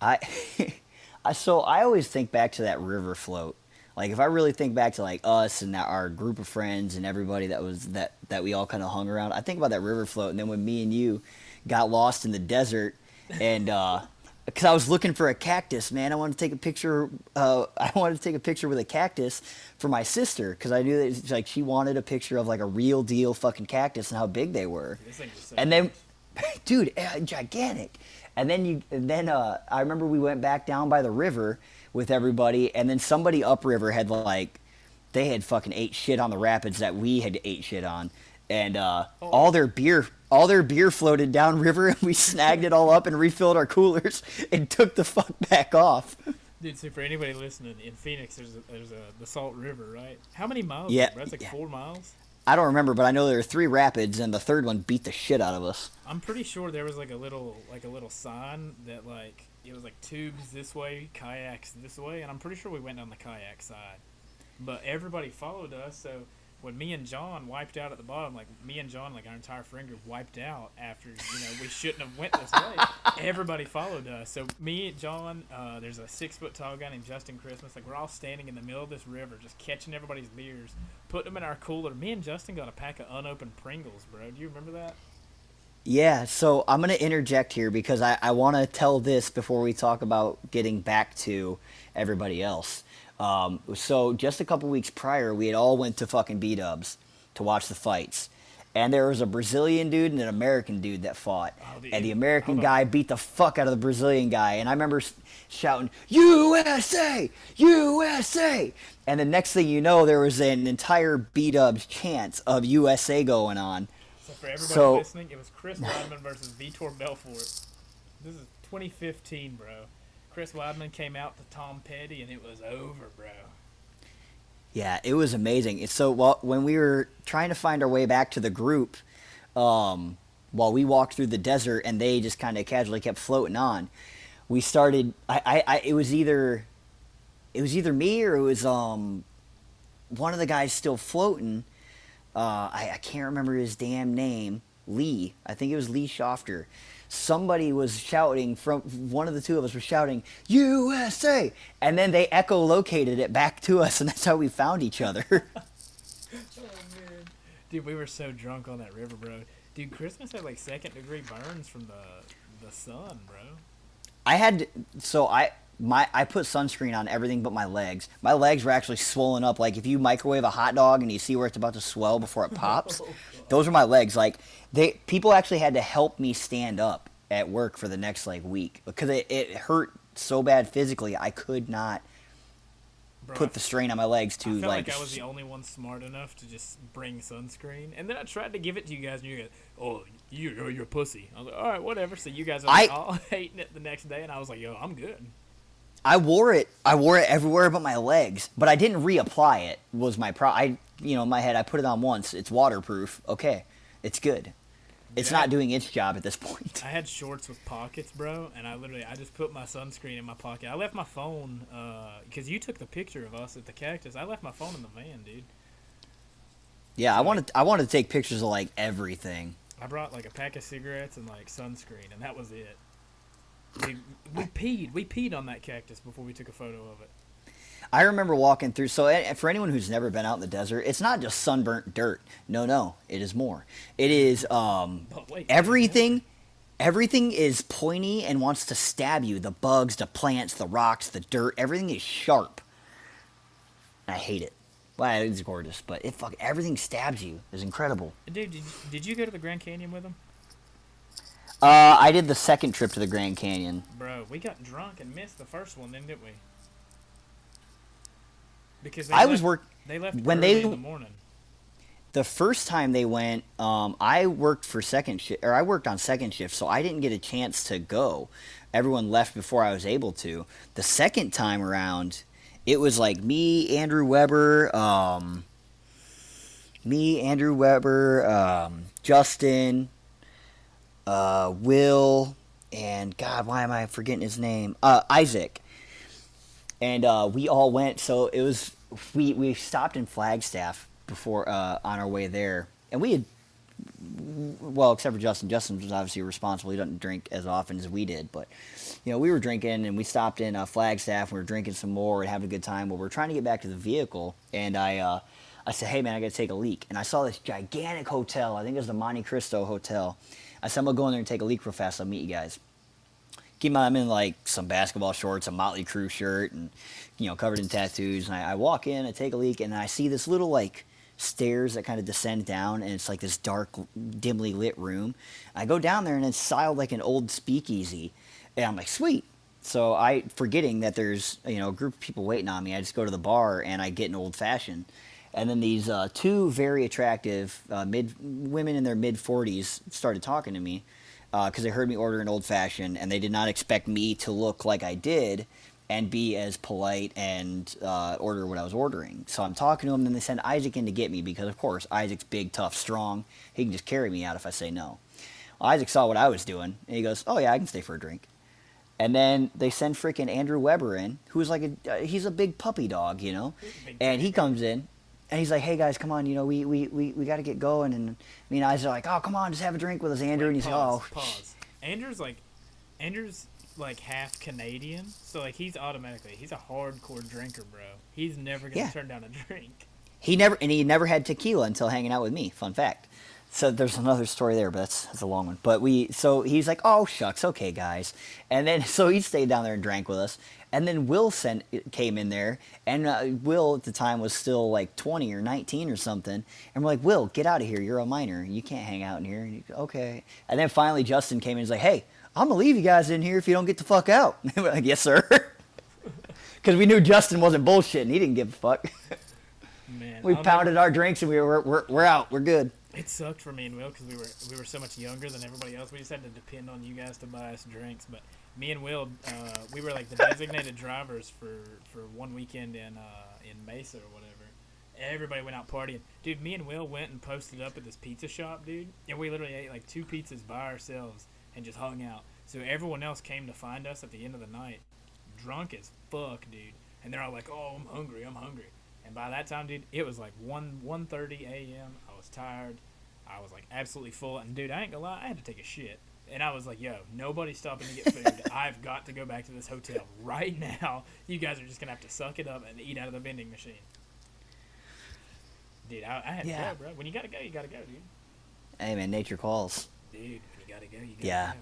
I, I so I always think back to that river float. Like if I really think back to like us and that our group of friends and everybody that was that that we all kind of hung around. I think about that river float, and then when me and you got lost in the desert, and uh, because I was looking for a cactus, man, I wanted to take a picture. Uh, I wanted to take a picture with a cactus for my sister because I knew that it's like she wanted a picture of like a real deal fucking cactus and how big they were
was so
and then dude uh, gigantic and then you and then uh, i remember we went back down by the river with everybody and then somebody upriver had like they had fucking ate shit on the rapids that we had ate shit on and uh,
Oh.
all their beer all their beer floated downriver, and we snagged it all up and refilled our coolers and took the fuck back off
Dude, so for anybody listening, in Phoenix, there's a, there's a the Salt River, right? How many miles?
Yeah,
is it, bro? It's like
yeah.
four miles.
i don't remember but i know there were three rapids and the third one beat the shit out of us
I'm pretty sure there was like a little like a little sign that like it was like tubes this way, kayaks this way, and I'm pretty sure we went down the kayak side. But everybody followed us, so when me and John wiped out at the bottom, like me and John, like our entire friend group wiped out after you know we shouldn't have went this way. Everybody followed us. So me, and John, uh, there's a six foot tall guy named Justin Christmas. Like we're all standing in the middle of this river, just catching everybody's beers, putting them in our cooler. Me and Justin got a pack of unopened Pringles, bro. Do you remember that?
Yeah, so I'm going to interject here because I, I want to tell this before we talk about getting back to everybody else. Um, so just a couple weeks prior, we had all went to fucking B Dubs to watch the fights, and there was a Brazilian dude and an American dude that fought,
Oh, the-
and the American guy beat the fuck out of the Brazilian guy, and I remember shouting USA, USA, and the next thing you know, there was an entire B Dubs chant of USA going on.
For everybody
So-
listening, it was Chris Weidman versus Vitor Belfort. This is 2015, bro. Chris Weidman came out to Tom Petty, and it was over, bro.
Yeah, it was amazing. It's so while, when we were trying to find our way back to the group, um, while we walked through the desert and they just kind of casually kept floating on, we started. I, I, I, it was either, it was either me or it was um, one of the guys still floating. Uh, I, I can't remember his damn name. Lee. I think it was Lee Schofter. Somebody was shouting from one of the two of us was shouting USA, and then they echolocated it back to us, and that's how we found each other.
Oh man, dude, we were so drunk on that river, bro. Dude, Christmas had like second degree burns from the the sun, bro.
I had so I my I put sunscreen on everything but my legs. My legs were actually swollen up. Like if you microwave a hot dog and you see where it's about to swell before it pops,
Oh,
those are my legs. Like they people actually had to help me stand up at work for the next like week because it, it hurt so bad physically. I could not
Bro,
put the strain on my legs
I
to
felt like,
like.
I was the only one smart enough to just bring sunscreen, and then I tried to give it to you guys, and you guys, oh, you, you're, you're a pussy. I was like, all right, whatever. So you guys are
I-
all hating it the next day, and I was like, yo, I'm good.
I wore it. I wore it everywhere but my legs, but I didn't reapply it. Was my pro? I you know in my head I put it on once. It's waterproof. Okay, it's good. It's
Yeah.
not doing its job at this point.
I had shorts with pockets, bro, and I literally I just put my sunscreen in my pocket. I left my phone uh, because you took the picture of us at the cactus. I left my phone in the van, dude.
Yeah, I wanted I wanted to take pictures of like everything.
I brought like a pack of cigarettes and like sunscreen, and that was it. We, we peed. We peed on that cactus before we took a photo of it.
I remember walking through. So, for anyone who's never been out in the desert, it's not just sunburnt dirt. No, no, it is more. It is um,
wait,
everything. Everything is pointy and wants to stab you. The bugs, the plants, the rocks, the dirt. Everything is sharp. I hate it. Well, it's gorgeous, but it fuck everything stabs you. It's incredible.
Dude, did, did you go to the Grand Canyon with him?
Uh, I did the second trip to the Grand Canyon.
Bro, we got drunk and missed the first one, then didn't we? Because they
I was
left-
work
They left
when
early
they-
in the morning.
the first time they went, um, I worked for second shift, or I worked on second shift, so I didn't get a chance to go. Everyone left before I was able to. The second time around, it was like me, Andrew Weber, um, me, Andrew Weber, um, Justin, uh, Will, and God, why am I forgetting his name? Uh, Isaac. And uh, we all went. So it was we we stopped in Flagstaff before uh, on our way there, and we had well, except for Justin. Justin was obviously responsible. He doesn't drink as often as we did, but you know, we were drinking and we stopped in uh, Flagstaff. And we were drinking some more and having a good time. Well, we are trying to get back to the vehicle, and I, uh, I said, "Hey, man, I got to take a leak." And I saw this gigantic hotel. I think it was the Monte Cristo Hotel. I said, "I'm gonna go in there and take a leak real fast. I'll meet you guys." Keep in mind, I'm in like some basketball shorts, a Motley Crue shirt, and you know, covered in tattoos. And I, I walk in, I take a leak, and I see this little like stairs that kind of descend down, and it's like this dark, dimly lit room. I go down there, and it's styled like an old speakeasy, and I'm like, sweet. So I, forgetting that there's you know a group of people waiting on me, I just go to the bar and I get an old fashioned. And then these uh, two very attractive uh, mid women in their mid 40s started talking to me because uh, they heard me order an old fashioned, and they did not expect me to look like I did and be as polite and uh, order what I was ordering. So I'm talking to them, and they send Isaac in to get me because, of course, Isaac's big, tough, strong. He can just carry me out if I say no. Well, Isaac saw what I was doing, and he goes, "Oh yeah, I can stay for a drink." And then they send freaking Andrew Weber in, who's like a uh, he's a big puppy dog, you know, and he comes in. And he's like, "Hey guys, come on! You know, we we, we, we got to get going." And me and Isaac are like, "Oh, come on, just have a drink with us, Andrew."
Wait,
and he's
pause,
like, "Oh,
pause. Andrew's like, Andrew's like half Canadian, so like he's automatically he's a hardcore drinker, bro. He's never gonna
Yeah.
turn down a drink.
He never and he never had tequila until hanging out with me. Fun fact. So there's another story there, but that's, that's a long one. But we so he's like, oh shucks, okay guys, and then so he stayed down there and drank with us. And then Will sent, came in there, and uh, Will at the time was still like 20 or 19 or something. And we're like, Will, get out of here. You're a minor. You can't hang out in here. And he, okay. And then finally Justin came in and was like, hey, I'm gonna leave you guys in here if you don't get the fuck out. And we're like, yes, sir. Because we knew Justin wasn't bullshitting. He didn't give a fuck.
Man,
we
I'll
pounded our drinks and we were we're, we're out. We're good.
It sucked for me and Will because we were we were so much younger than everybody else. We just had to depend on you guys to buy us drinks. But me and Will, uh, we were like the designated drivers for, for one weekend in uh, in Mesa or whatever. Everybody went out partying, dude. Me and Will went and posted up at this pizza shop, dude, and we literally ate like two pizzas by ourselves and just hung out. So everyone else came to find us at the end of the night, drunk as fuck, dude. And they're all like, "Oh, I'm hungry. I'm hungry." And by that time, dude, it was like one one thirty a.m. I was tired. I was like absolutely full. And dude, I ain't gonna lie, I had to take a shit. And I was like, "Yo, nobody's stopping to get food. I've got to go back to this hotel right now. You guys are just gonna have to suck it up and eat out of the vending machine." Dude, I, I had
Yeah.
to go, bro. When you gotta go, you gotta go, dude.
Hey man, nature calls.
Dude, when you gotta go, you gotta
Yeah.
go.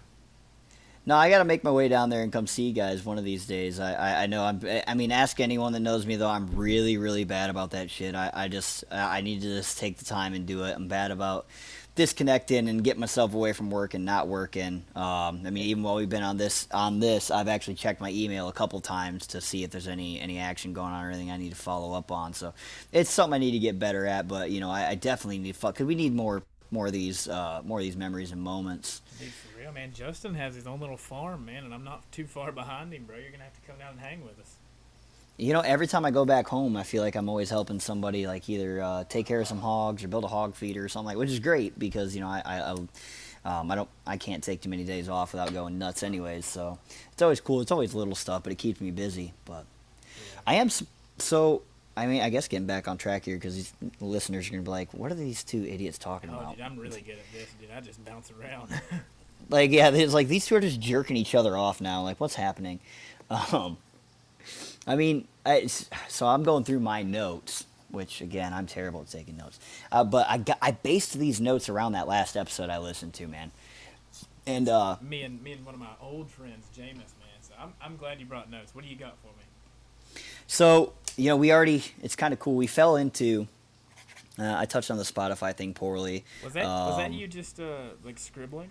No, I got to make my way down there and come see you guys one of these days. I, I, I know I'm. I mean, ask anyone that knows me though. I'm really, really bad about that shit. I, I just, I need to just take the time and do it. I'm bad about disconnecting and get myself away from work and not working. Um, I mean, even while we've been on this, on this, I've actually checked my email a couple times to see if there's any any action going on or anything I need to follow up on. So it's something I need to get better at. But you know, I, I definitely need fuck because we need more more of these uh, more of these memories and moments.
Dude, for real, man. Justin has his own little farm, man, and I'm not too far behind him, bro. You're gonna have to come down and hang with us.
You know, every time I go back home, I feel like I'm always helping somebody, like either uh, take care of some hogs or build a hog feeder or something like, which is great because you know I, I, I, um, I don't, I can't take too many days off without going nuts, anyways. So it's always cool. It's always little stuff, but it keeps me busy. But I am so. I mean, I guess getting back on track here because these listeners are gonna be like, "What are these two idiots talking
Oh,
about?"
dude, I'm really good at this, dude. I just bounce around.
like yeah it's like these two are just jerking each other off now like what's happening um i mean I, so i'm going through my notes which again i'm terrible at taking notes uh, but i got i based these notes around that last episode i listened to man and uh
me and me and one of my old friends, Jameis, man. So I'm I'm glad you brought notes. What do you got for me?
so you know we already it's kind of cool we fell into uh, i touched on the spotify thing poorly
Was that was that
Um,
you just uh like scribbling?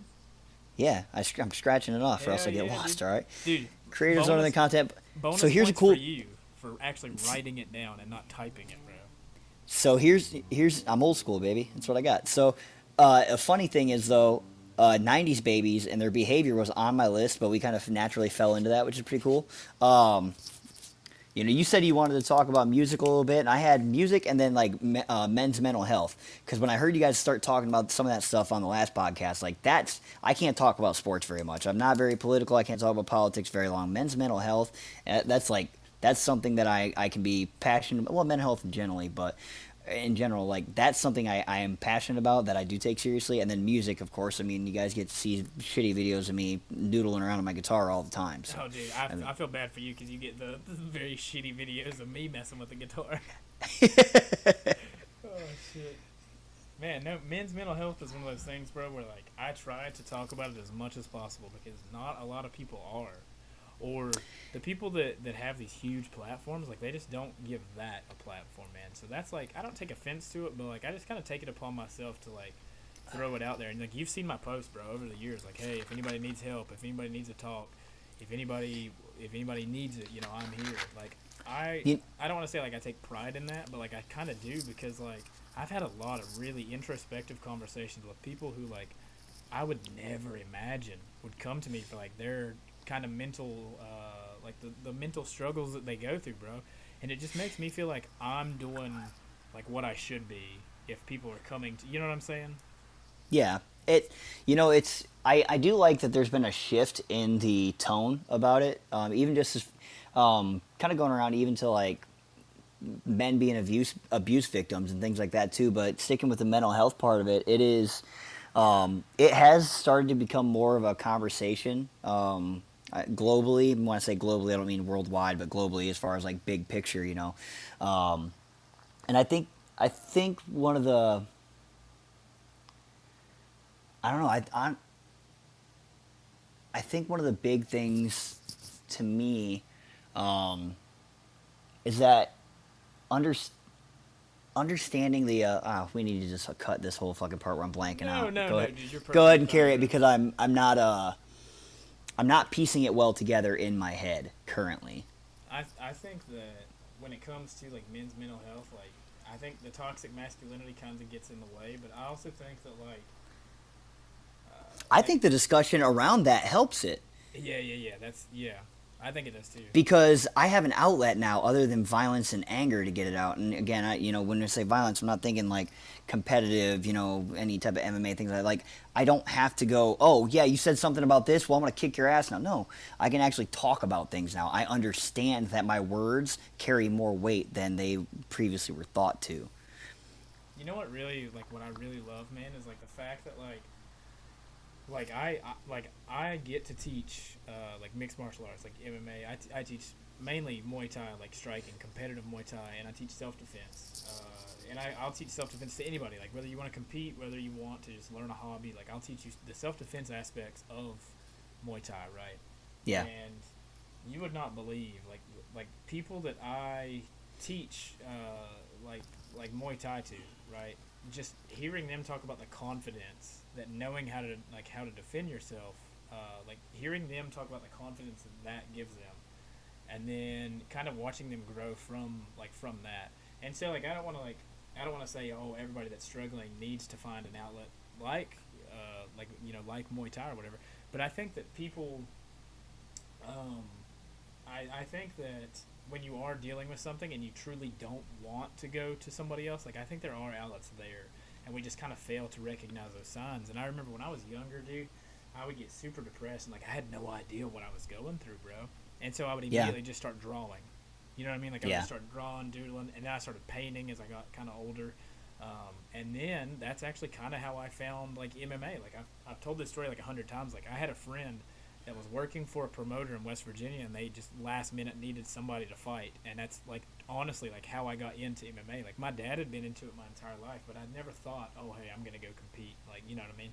yeah I, I'm scratching it off or else i get
yeah,
lost
dude.
all right
Dude,
creators owning the
bonus-
content
bonus
so here's a cool
for you for actually writing it down and not typing it, bro.
so here's here's I'm old school, baby. That's what I got. So uh, a funny thing is though, uh, '90s babies and their behavior was on my list, but we kind of naturally fell into that, which is pretty cool. Um, you know, you said you wanted to talk about music a little bit, and I had music and then like me, uh, men's mental health. Because when I heard you guys start talking about some of that stuff on the last podcast, like that's I can't talk about sports very much. I'm not very political. I can't talk about politics very long. Men's mental health, uh, that's like that's something that I I can be passionate. About. Well, mental health generally, but in general, like that's something I, I am passionate about that I do take seriously. And then music, of course. I mean, you guys get to see shitty videos of me noodling around on my guitar all the time. So.
Oh, dude, I, I feel bad for you because you get the, the very shitty videos of me messing with the guitar. oh shit. Man, no, men's mental health is one of those things, bro, where like I try to talk about it as much as possible because not a lot of people are or the people that, that have these huge platforms, like they just don't give that a platform, man. So that's like I don't take offense to it, but like I just kind of take it upon myself to like throw it out there. And like you've seen my posts, bro, over the years. Like, hey, if anybody needs help, if anybody needs to talk, if anybody if anybody needs it, you know, I'm here. Like I
You-
I don't want to say like I take pride in that, but like I kind of do because like I've had a lot of really introspective conversations with people who like I would never imagine would come to me for like their kind of mental uh, like the, the mental struggles that they go through, bro. And it just makes me feel like I'm doing like what I should be if people are coming to you know what I'm saying?
Yeah, it. You know, it's. I, I do like that. There's been a shift in the tone about it. Um, even just um, kind of going around even to like men being abuse abuse victims and things like that too. But sticking with the mental health part of it, it is. Um, it has started to become more of a conversation um, uh, globally. When I say globally, I don't mean worldwide, but globally as far as like big picture, you know. Um, and I think I think one of the I don't know. I, I I think one of the big things to me um, is that under, understanding the. Uh, oh, we need to just cut this whole fucking part where I'm blanking
No,
out.
no,
go
no,
ahead, go ahead and carry it because I'm I'm not uh I'm not piecing it well together in my head currently.
I I think that when it comes to like men's mental health, like I think the toxic masculinity kind of gets in the way, but I also think that like uh,
I think the discussion around that helps it.
yeah, yeah, yeah, that's yeah. I think it does too.
because I have an outlet now other than violence and anger to get it out. And again, I you know when I say violence, I'm not thinking like competitive, you know, any type of MMA things. I like I don't have to go. Oh yeah, you said something about this. Well, I'm gonna kick your ass now. No, I can actually talk about things now. I understand that my words carry more weight than they previously were thought to.
You know what really like what I really love, man, is like the fact that like like I, I like I get to teach uh, like mixed martial arts, like MMA. I, t- I teach mainly Muay Thai, like striking, competitive Muay Thai, and I teach self defense. Uh, and I, I'll teach self defense to anybody, like whether you want to compete, whether you want to just learn a hobby. Like I'll teach you the self defense aspects of Muay Thai, right?
Yeah.
And you would not believe like like people that I teach uh, like like Muay Thai to, right? Just hearing them talk about the confidence that knowing how to like how to defend yourself, uh, like hearing them talk about the confidence that that gives them, and then kind of watching them grow from like from that. And so like I don't want to like I don't want to say oh everybody that's struggling needs to find an outlet like uh, like you know like Muay Thai or whatever. But I think that people um, I, I think that when you are dealing with something and you truly don't want to go to somebody else, like I think there are outlets there, and we just kind of fail to recognize those signs. And I remember when I was younger, dude, I would get super depressed and like I had no idea what I was going through, bro. And so I would
Yeah.
immediately just start drawing. You know what I mean? Like I would
Yeah.
just start drawing, doodling, and then I started painting as I got kind of older. Um, and then that's actually kind of how I found like MMA. Like I've, I've told this story like a hundred times. Like I had a friend that was working for a promoter in West Virginia, and they just last minute needed somebody to fight, and that's like honestly like how I got into MMA. Like my dad had been into it my entire life, but I never thought, oh hey, I'm gonna go compete. Like you know what I mean?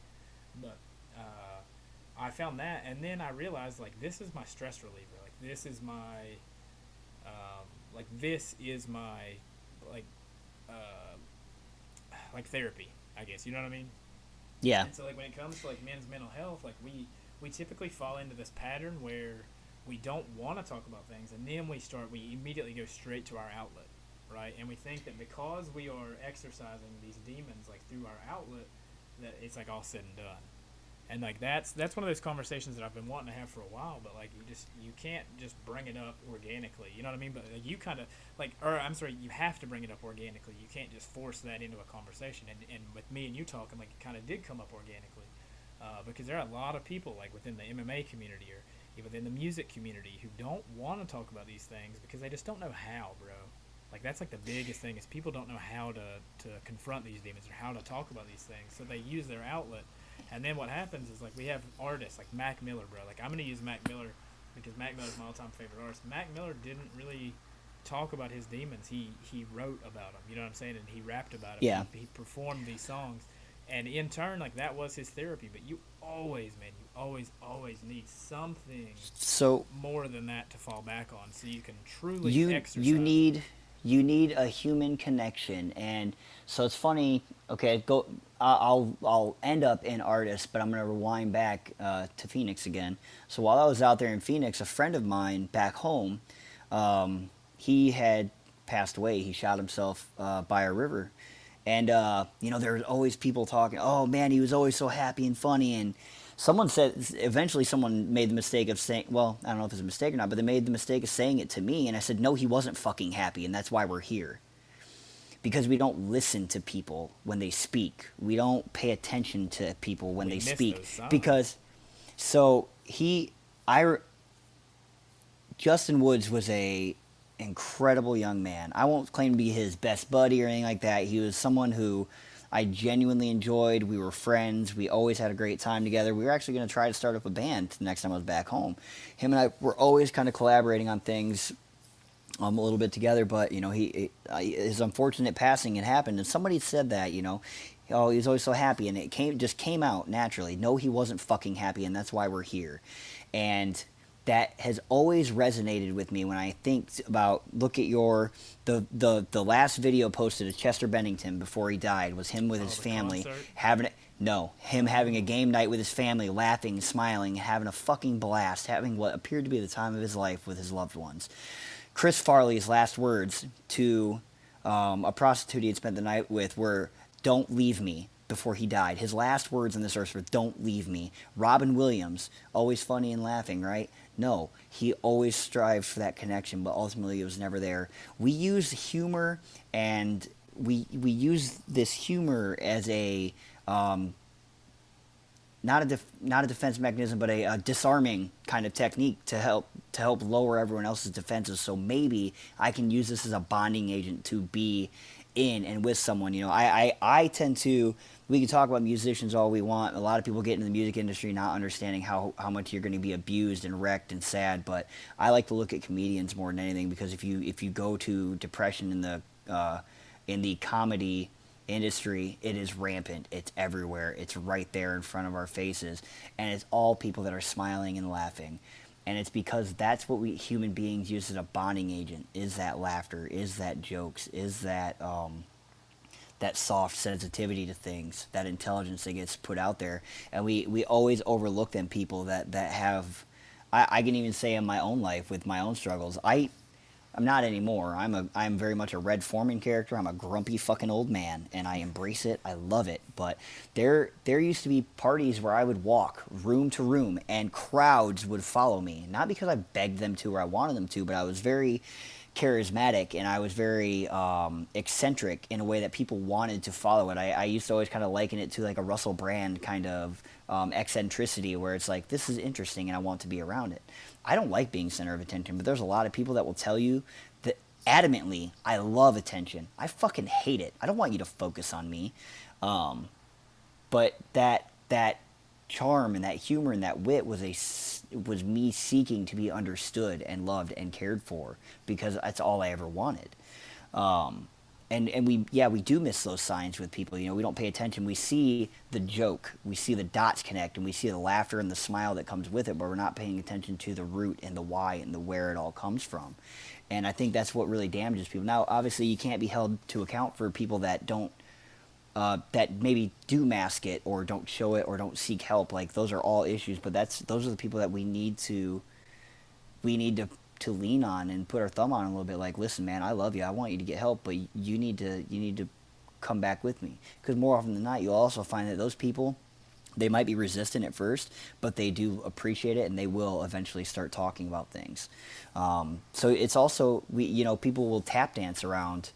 But uh, I found that, and then I realized like this is my stress reliever. Like this is my um, like this is my like uh, like therapy. I guess you know what I mean.
Yeah.
And so like when it comes to like men's mental health, like we we typically fall into this pattern where we don't want to talk about things, and then we start we immediately go straight to our outlet. right? And we think that because we are exercising these demons like through our outlet, that it's like all said and done. And like that's that's one of those conversations that I've been wanting to have for a while, but like you just you can't just bring it up organically. You know what I mean? But like, you kind of like, or I'm sorry, you have to bring it up organically. You can't just force that into a conversation. And and with me and you talking, like it kind of did come up organically, uh, because there are a lot of people like within the MMA community or even within the music community who don't want to talk about these things because they just don't know how, bro. Like that's like the biggest thing is people don't know how to to confront these demons or how to talk about these things. So they use their outlet and then what happens is like we have artists like Mac Miller, bro. Like I'm gonna use Mac Miller because Mac Miller's my all-time favorite artist. Mac Miller didn't really talk about his demons. He he wrote about them. You know what I'm saying? And he rapped about it.
Yeah.
He, he performed these songs, and in turn, like that was his therapy. But you always, man, you always, always need something
So
more than that to fall back on, so you can truly
you
exercise.
you need you need a human connection and so it's funny okay go i'll i'll end up in artist but i'm going to rewind back uh, to phoenix again so while i was out there in phoenix a friend of mine back home um, he had passed away he shot himself uh, by a river and uh, you know there's always people talking oh man he was always so happy and funny. And someone said eventually someone made the mistake of saying well i don't know if it's a mistake or not but they made the mistake of saying it to me and i said no he wasn't fucking happy and that's why we're here. Because we don't listen to people when they speak. We don't pay attention to people when
We
they speak. because so he i justin woods was a incredible young man i won't claim to be his best buddy or anything like that he was someone who I genuinely enjoyed. We were friends. We always had a great time together. We were actually going to try to start up a band the next time I was back home. Him and I were always kind of collaborating on things um, a little bit together. But you know, he his unfortunate passing had happened, and somebody said that you know, oh, he was always so happy, and it came just came out naturally. No, he wasn't fucking happy, and that's why we're here. And that has always resonated with me when I think about look at your the the the last video posted of Chester Bennington before he died was him with
Oh,
his family
concert?
having it no him having a game night with his family laughing smiling having a fucking blast having what appeared to be the time of his life with his loved ones Chris Farley's last words to um, a prostitute he had spent the night with were "Don't leave me." Before he died, his last words on this earth were "Don't leave me." Robin Williams, always funny and laughing, right? No, he always strived for that connection, but ultimately it was never there. We use humor and we we use this humor as a um, not a def- not a defense mechanism, but a, a disarming kind of technique to help to help lower everyone else's defenses. So maybe I can use this as a bonding agent to be in and with someone. You know, I I, I tend to. We can talk about musicians all we want. A lot of people get into the music industry not understanding how, how much you're going to be abused and wrecked and sad. But I like to look at comedians more than anything because if you if you go to depression in the uh, in the comedy industry, it is rampant. It's everywhere. It's right there in front of our faces, and it's all people that are smiling and laughing. And it's because that's what we human beings use as a bonding agent. Is that laughter? Is that jokes? Is that um, that soft sensitivity to things, that intelligence that gets put out there, and we, we always overlook them people that that have. I, I can even say in my own life with my own struggles, I I'm not anymore. I'm a I'm very much a Red Foreman character. I'm a grumpy fucking old man, and I embrace it. I love it. But there there used to be parties where I would walk room to room, and crowds would follow me. Not because I begged them to or I wanted them to, but I was very charismatic and I was very um, eccentric in a way that people wanted to follow it. I, I used to always kind of liken it to like a Russell Brand kind of um, eccentricity where it's like, this is interesting and I want to be around it. I don't like being center of attention, but there's a lot of people that will tell you that adamantly, I love attention. I fucking hate it. I don't want you to focus on me. Um, but that, that charm and that humor and that wit was a was me seeking to be understood and loved and cared for because that's all I ever wanted. Um, and and we yeah we do miss those signs with people. You know we don't pay attention. We see the joke, we see the dots connect, and we see the laughter and the smile that comes with it, but we're not paying attention to the root and the why and the where it all comes from. And I think that's what really damages people. Now, obviously, you can't be held to account for people that don't uh, that maybe do mask it or don't show it or don't seek help. Like those are all issues, but that's those are the people that we need to we need to to lean on and put our thumb on a little bit. Like, listen, man, I love you. I want you to get help, but you need to you need to come back with me. Because more often than not, you'll also find that those people they might be resistant at first, but they do appreciate it, and they will eventually start talking about things. Um, so it's also we, you know, people will tap dance around.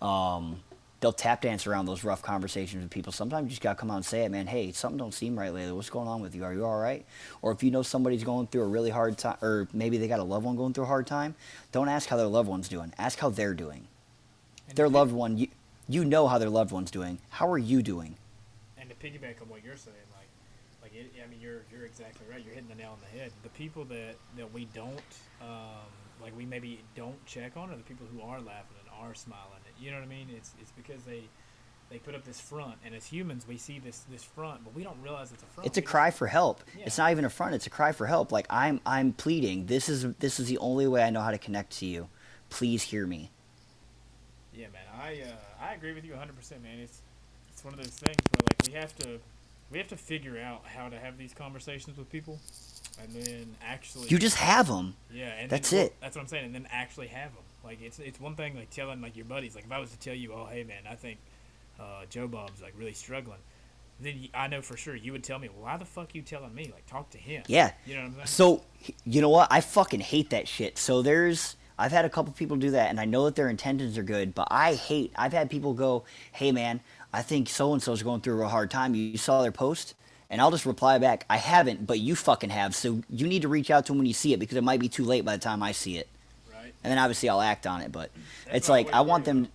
Um, they'll tap dance around those rough conversations with people. Sometimes you just gotta come out and say it, man. Hey, something don't seem right lately. What's going on with you? Are you all right? Or if you know somebody's going through a really hard time, or maybe they got a loved one going through a hard time, don't ask how their loved one's doing. Ask how they're doing.
And
Their loved one, you, you know how their loved one's doing. How are you doing?
and to piggyback on what you're saying, like, like it, I mean, you're you're exactly right. You're hitting the nail on the head. The people that that we don't, um, like, we maybe don't check on are the people who are laughing are smiling. You know what I mean? It's it's because they they put up this front, and as humans, we see this this front, but we don't realize it's a front.
It's a cry for help. It's not even a front. It's a cry for help. Like I'm, I'm pleading. This is this is the only way I know how to connect to you. Please hear me.
Yeah, man. I uh, I agree with you 100, percent man. It's it's one of those things where like we have to we have to figure out how to have these conversations with people, and then actually
You just have them.
Yeah, and
That's
then,
it.
That's what I'm saying, and then actually have them. Like it's it's one thing like telling like your buddies. Like if I was to tell you, oh hey man, I think uh, Joe Bob's like really struggling, then I know for sure you would tell me, why the fuck you telling me? Like talk to him.
Yeah.
You know what I'm saying?
So you know what? I fucking hate that shit. So there's I've had a couple people do that, and I know that their intentions are good, but I hate. I've had people go, "Hey man, I think so and so's going through a hard time. You saw their post." And I'll just reply back, I haven't, but you fucking have. So you need to reach out to them when you see it because it might be too late by the time I see it. And then obviously I'll act on it. But
That's
it's like I want them.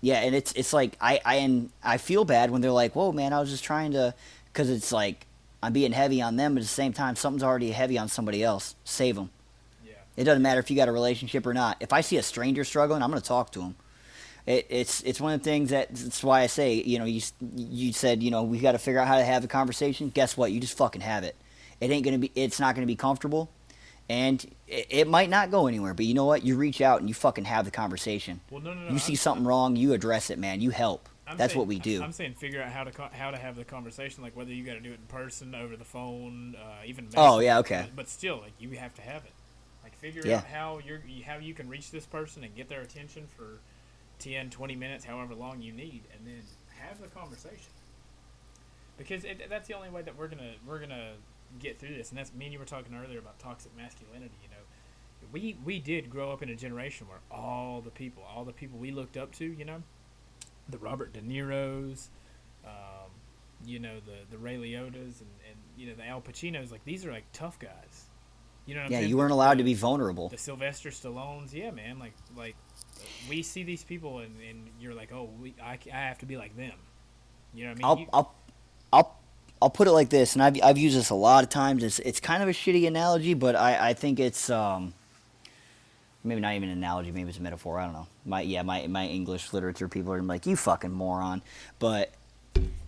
Yeah, and it's it's like I I and I feel bad when they're like, "Whoa, man, I was just trying to," because it's like I'm being heavy on them, but at the same time, something's already heavy on somebody else. Save them.
Yeah.
It doesn't matter if you got a relationship or not. If I see a stranger struggling, I'm gonna talk to him. It, it's it's one of the things that that's why I say you know you you said you know we got to figure out how to have a conversation. Guess what? You just fucking have it. It ain't gonna be. It's not gonna be comfortable, and it, it might not go anywhere. But you know what? You reach out and you fucking have the conversation.
Well, no, no, no.
You see
I'm-
something wrong, you address it, man. You help.
I'm
That's
saying-
what we do.
I'm saying figure out how to how to have the conversation, like whether you got to do it in person, over the phone, uh, even.
Oh, yeah, okay.
But, still, like you have to have it. Like figure
Yeah.
out how you're how you can reach this person and get their attention for 10, 20 minutes, however long you need, and then have the conversation. Because it, that's the only way that we're gonna we're gonna get through this, and that's me and you were talking earlier about toxic masculinity. You know, we we did grow up in a generation where all the people, all the people we looked up to, you know, the Robert De Niro's, um, you know, the the Ray Liotta's, and, and you know the Al Pacinos. Like these are like tough guys. You know
yeah,
saying?
you weren't allowed to be vulnerable.
the Sylvester Stallones. Yeah, man. Like like we see these people, and, and you're like, oh, we, I, I have to be like them. You know what I mean?
I'll
You-
I'll I'll I'll put it like this, and I've I've used this a lot of times. It's it's kind of a shitty analogy, but I I think it's um maybe not even an analogy, maybe it's a metaphor. I don't know. My yeah, my my English literature people are like you fucking moron, but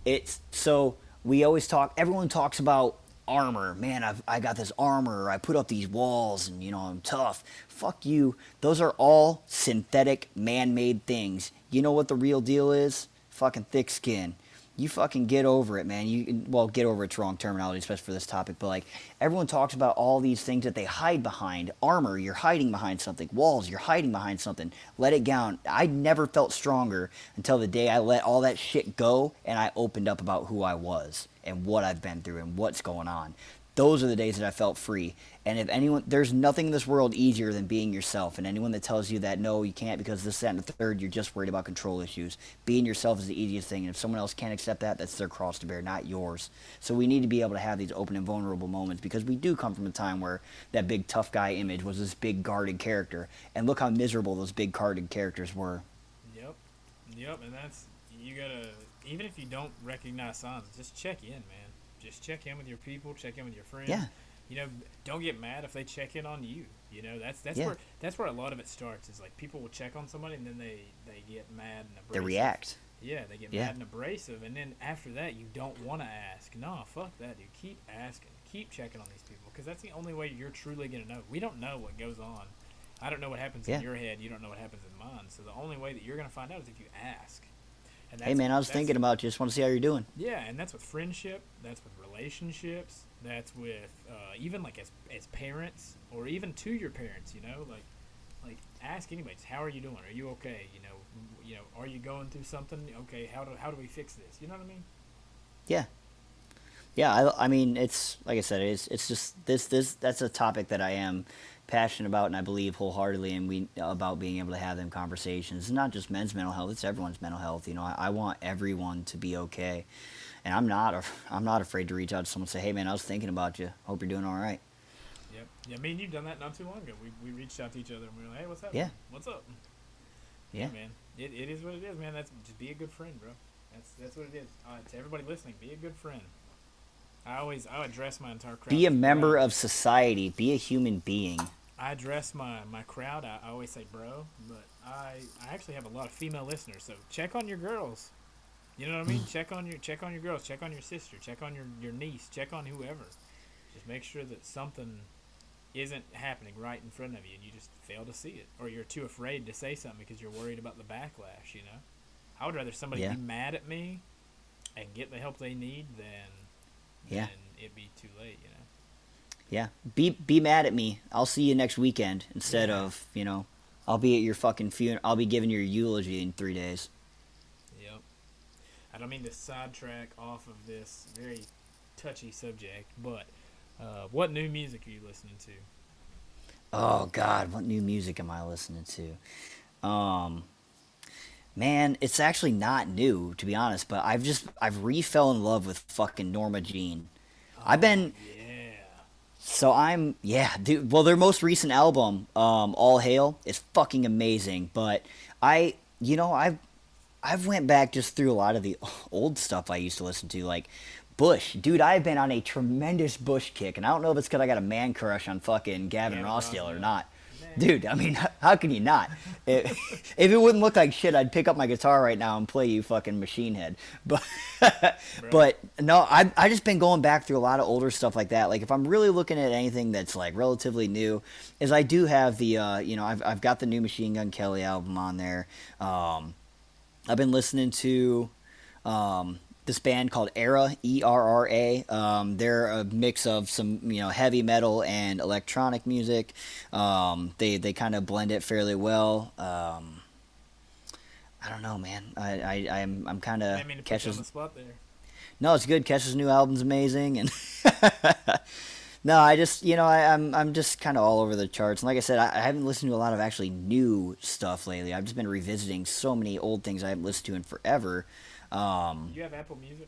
it's so we always talk. Everyone talks about armor. Man, I've I got this armor. I put up these walls, and you know I'm tough. Fuck you. Those are all synthetic, man-made things. You know what the real deal is? Fucking thick skin. You fucking get over it, man. You well, get over it's wrong terminology, especially for this topic. But like everyone talks about all these things that they hide behind. Armor, you're hiding behind something. Walls, you're hiding behind something. Let it down. I never felt stronger until the day I let all that shit go and I opened up about who I was and what I've been through and what's going on. Those are the days that I felt free. And if anyone, there's nothing in this world easier than being yourself. And anyone that tells you that no, you can't because this, that, and the third, you're just worried about control issues. Being yourself is the easiest thing. And if someone else can't accept that, that's their cross to bear, not yours. So we need to be able to have these open and vulnerable moments because we do come from a time where that big tough guy image was this big guarded character. And look how miserable those big guarded characters were.
Yep. Yep, and that's you gotta even if you don't recognize signs, just check in, man. Just check in with your people, check in with your friends.
Yeah.
You know, don't get mad if they check in on you. You know, that's that's
Yeah.
where that's where a lot of it starts. Is like people will check on somebody and then they they get mad and abrasive.
They react.
Yeah, they get
Yeah.
mad and abrasive, and then after that, you don't want to ask. Nah, fuck that, dude. Keep asking, keep checking on these people, because that's the only way you're truly gonna know. We don't know what goes on. I don't know what happens
Yeah.
in your head. You don't know what happens in mine. So the only way that you're gonna find out is if you ask. And
Hey man, I was thinking about you. Just want to see how you're doing.
Yeah, and that's with friendship. That's with relationships. That's with uh, even like as as parents or even to your parents. You know, like like ask anybody, how are you doing? Are you okay? You know, you know, are you going through something? Okay, how do how do we fix this? You know what I mean?
Yeah. Yeah, I, I mean, it's like I said, it's it's just this this that's a topic that I am passionate about, and I believe wholeheartedly, and we about being able to have them conversations. It's not just men's mental health; it's everyone's mental health. You know, I, I want everyone to be okay, and I'm not I'm not afraid to reach out to someone and say, "Hey, man, I was thinking about you. Hope you're doing all right."
Yep. Yeah, me and you've done that not too long ago. We, we reached out to each other and we were like, hey, what's up?
Yeah.
What's up?
Yeah.
man. It, it is what it is, man. That's just be a good friend, bro. That's that's what it is. Uh, to everybody listening, be a good friend. I always I address my entire crowd.
Be a member of society. Be a human being.
I address my my crowd. I, I always say bro, but I I actually have a lot of female listeners. So check on your girls. You know what I mean? check on your check on your girls. Check on your sister. Check on your your niece. Check on whoever. Just make sure that something isn't happening right in front of you, and you just fail to see it, or you're too afraid to say something because you're worried about the backlash. You know, I would rather somebody
Yeah.
be mad at me and get the help they need than
Yeah.
than it be too late. You know.
Yeah. Be be mad at me. I'll see you next weekend instead
Yeah.
of you know. I'll be at your fucking funeral. I'll be giving your eulogy in three days.
Yep. I don't mean to sidetrack off of this very touchy subject, but uh, what new music are you listening to?
Oh God, what new music am I listening to? Um, man, it's actually not new to be honest, but I've just I've re fell in love with fucking Norma Jean. I've been
Yeah.
so I'm yeah, dude. Well, their most recent album, um, All Hail, is fucking amazing. But I, you know, I've I've went back just through a lot of the old stuff I used to listen to, like Bush. Dude, I've been on a tremendous Bush kick, and I don't know if it's because I got a man crush on fucking Gavin
Gavin
Rossdale or not. Dude, I mean, how can you not? If, if it wouldn't look like shit, I'd pick up my guitar right now and play you fucking Machine Head. But, but no, I I just been going back through a lot of older stuff like that. Like if I'm really looking at anything that's like relatively new, is I do have the uh, you know I've I've got the new Machine Gun Kelly album on there. Um, I've been listening to um, this band called Era E R R A. Um, they're a mix of some you know heavy metal and electronic music. Um, they they kind of blend it fairly well. Um, I don't know, man. I, I I'm I'm kind
I
of
mean to put you on
catches.
the spot there.
No, it's good. Kesha's new album's amazing, and no, I just you know I, I'm I'm just kind of all over the charts. And like I said, I, I haven't listened to a lot of actually new stuff lately. I've just been revisiting so many old things I haven't listened to in forever. Um,
you have Apple Music?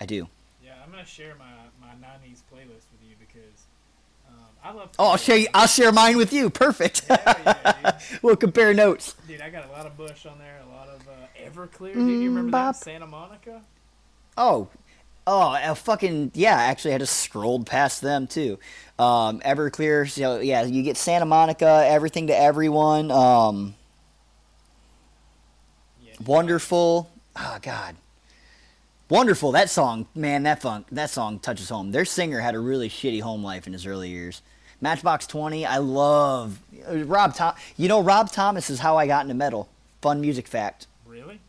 I do.
Yeah, I'm gonna share my my '90s playlist with you because um, I love.
Oh, I'll share. you- I'll share mine with you. Perfect.
Hell yeah,
we'll compare notes.
Dude, I got a lot of Bush on there, a lot of uh, Everclear. Dude, you remember
bop.
that Santa Monica?
Oh, oh, a fucking yeah! Actually, I just scrolled past them too. Um, Everclear, so yeah, you get Santa Monica, everything to everyone. Um,
Yeah.
wonderful. Oh God, wonderful. That song, man, that funk, that song touches home. Their singer had a really shitty home life in his early years. Matchbox Twenty, I love uh, Rob Tom. You know, Rob Thomas is how I got into metal. Fun music fact.
Really?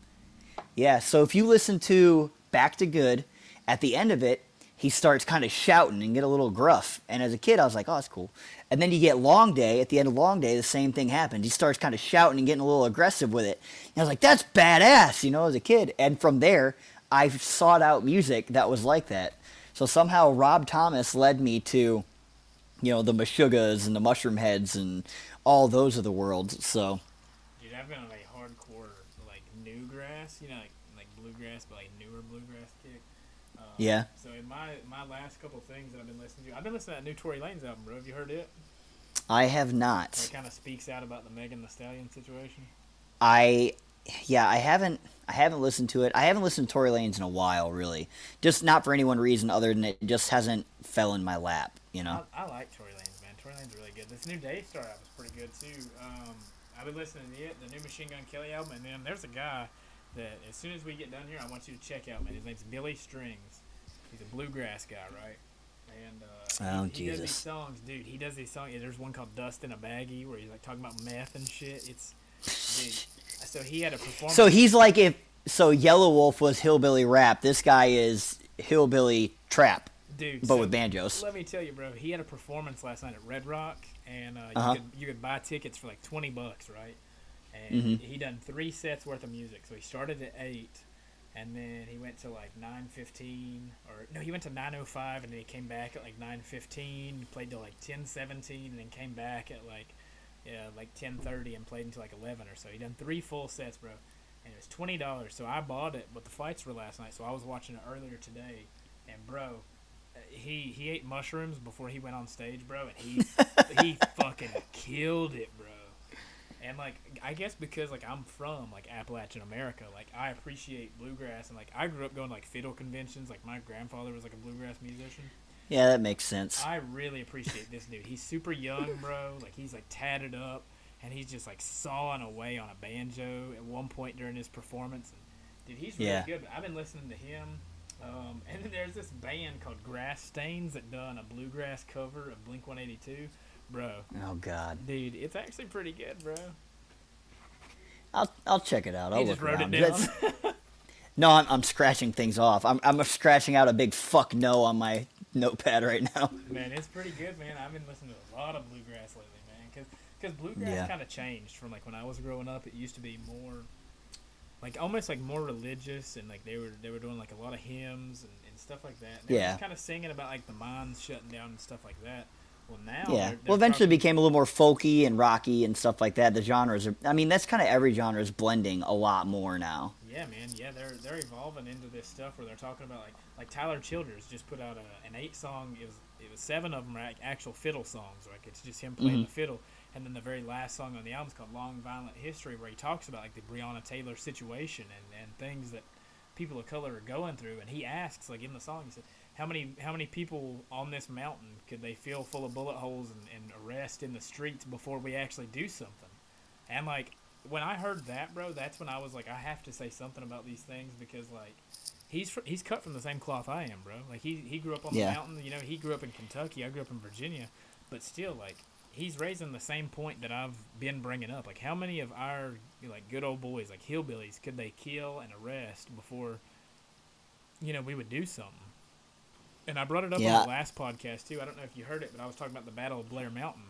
Yeah, so if you listen to Back to Good, at the end of it, he starts kind of shouting and get a little gruff. And as a kid, I was like, oh, that's cool. And then you get Long Day. At the end of Long Day, the same thing happens. He starts kind of shouting and getting a little aggressive with it. And I was like, that's badass, you know, as a kid. And from there, I sought out music that was like that. So somehow Rob Thomas led me to, you know, the Meshuggahs and the Mushroom Heads and all those of the world. So,
Dude, I've been a hardcore like newgrass, you know, like like bluegrass, but like newer bluegrass kick. Um,
Yeah.
My my last couple things that I've been listening to, I've been listening to that new Tory Lanez album, bro. Have you heard it?
I have not.
It kind of speaks out about the Megan Thee Stallion situation.
I yeah, I haven't I haven't listened to it. I haven't listened to Tory Lanez in a while, really. Just not for any one reason other than it just hasn't fell in my lap, you know.
I, I like Tory Lanez, man. Tory Lanez is really good. This new Daystar album is pretty good too. Um, I've been listening to it, the new Machine Gun Kelly album, and then there's a guy that as soon as we get done here, I want you to check out, man. His name's Billy Strings. He's a bluegrass guy, right? And uh,
Oh,
he, he does these songs, dude. He does these songs. There's one called "Dust in a Baggie" where he's like talking about meth and shit. It's dude. So he had a performance.
So he's like if so Yelawolf was hillbilly rap. This guy is hillbilly trap,
Dude,
but
so
with banjos.
Let me tell you, bro. He had a performance last night at Red Rock, and uh,
Uh-huh.
you could you could buy tickets for like twenty bucks, right? And
Mhm.
he done three sets worth of music. So he started at eight, and then he went to like nine fifteen, or no, he went to nine oh five, and then he came back at like nine fifteen. Played till like ten seventeen, and then came back at like yeah like ten thirty, and played until like eleven or so. He done three full sets, bro. And it was twenty dollars. So I bought it, but the fights were last night, so I was watching it earlier today. And bro, he he ate mushrooms before he went on stage, bro, and he he fucking killed it, bro. And like I guess because like I'm from like Appalachian America, like I appreciate bluegrass and like I grew up going to, like fiddle conventions. Like my grandfather was like a bluegrass musician.
Yeah, that makes sense.
I really appreciate this dude. He's super young, bro. Like he's like tatted up, and he's just like sawing away on a banjo at one point during his performance. And, dude, he's really
Yeah.
good. I've been listening to him. Um, and then there's this band called Grass Stains that done a bluegrass cover of Blink 182, bro.
Oh God,
Dude, it's actually pretty good, bro.
I'll I'll check it out. I'll
He
look
just wrote
around.
it down.
No, I'm I'm scratching things off. I'm I'm scratching out a big fuck no on my notepad right now.
man, it's pretty good, man. I've been listening to a lot of bluegrass lately, man. Because cause bluegrass
Yeah.
kind of changed from like when I was growing up. It used to be more, like almost like more religious, and like they were they were doing like a lot of hymns and, and stuff like that. And
Yeah.
kind of singing about like the mines shutting down and stuff like that. Well, now
Yeah.
they're-
Well,
they're
eventually
talking-
became a little more folky and rocky and stuff like that. The genres are. I mean, that's kind of every genre is blending a lot more now.
Yeah, man. Yeah, they're they're evolving into this stuff where they're talking about like like Tyler Childers just put out a, an eight song. It was it was seven of them are like actual fiddle songs. Like it's just him playing
Mhm.
the fiddle, and then the very last song on the album is called "Long Violent History," where he talks about like the Breonna Taylor situation and and things that people of color are going through. And he asks like in the song, he said, "How many how many people on this mountain could they fill full of bullet holes and, and arrest in the streets before we actually do something?" And like when I heard that, bro, that's when I was like, I have to say something about these things because like he's fr- he's cut from the same cloth I am, bro. Like he he grew up on
Yeah.
the mountain, you know. He grew up in Kentucky. I grew up in Virginia, but still, like he's raising the same point that I've been bringing up. Like how many of our like good old boys, like hillbillies, could they kill and arrest before you know we would do something? And I brought it up
Yeah.
on the last podcast too. I don't know if you heard it, but I was talking about the Battle of Blair Mountain.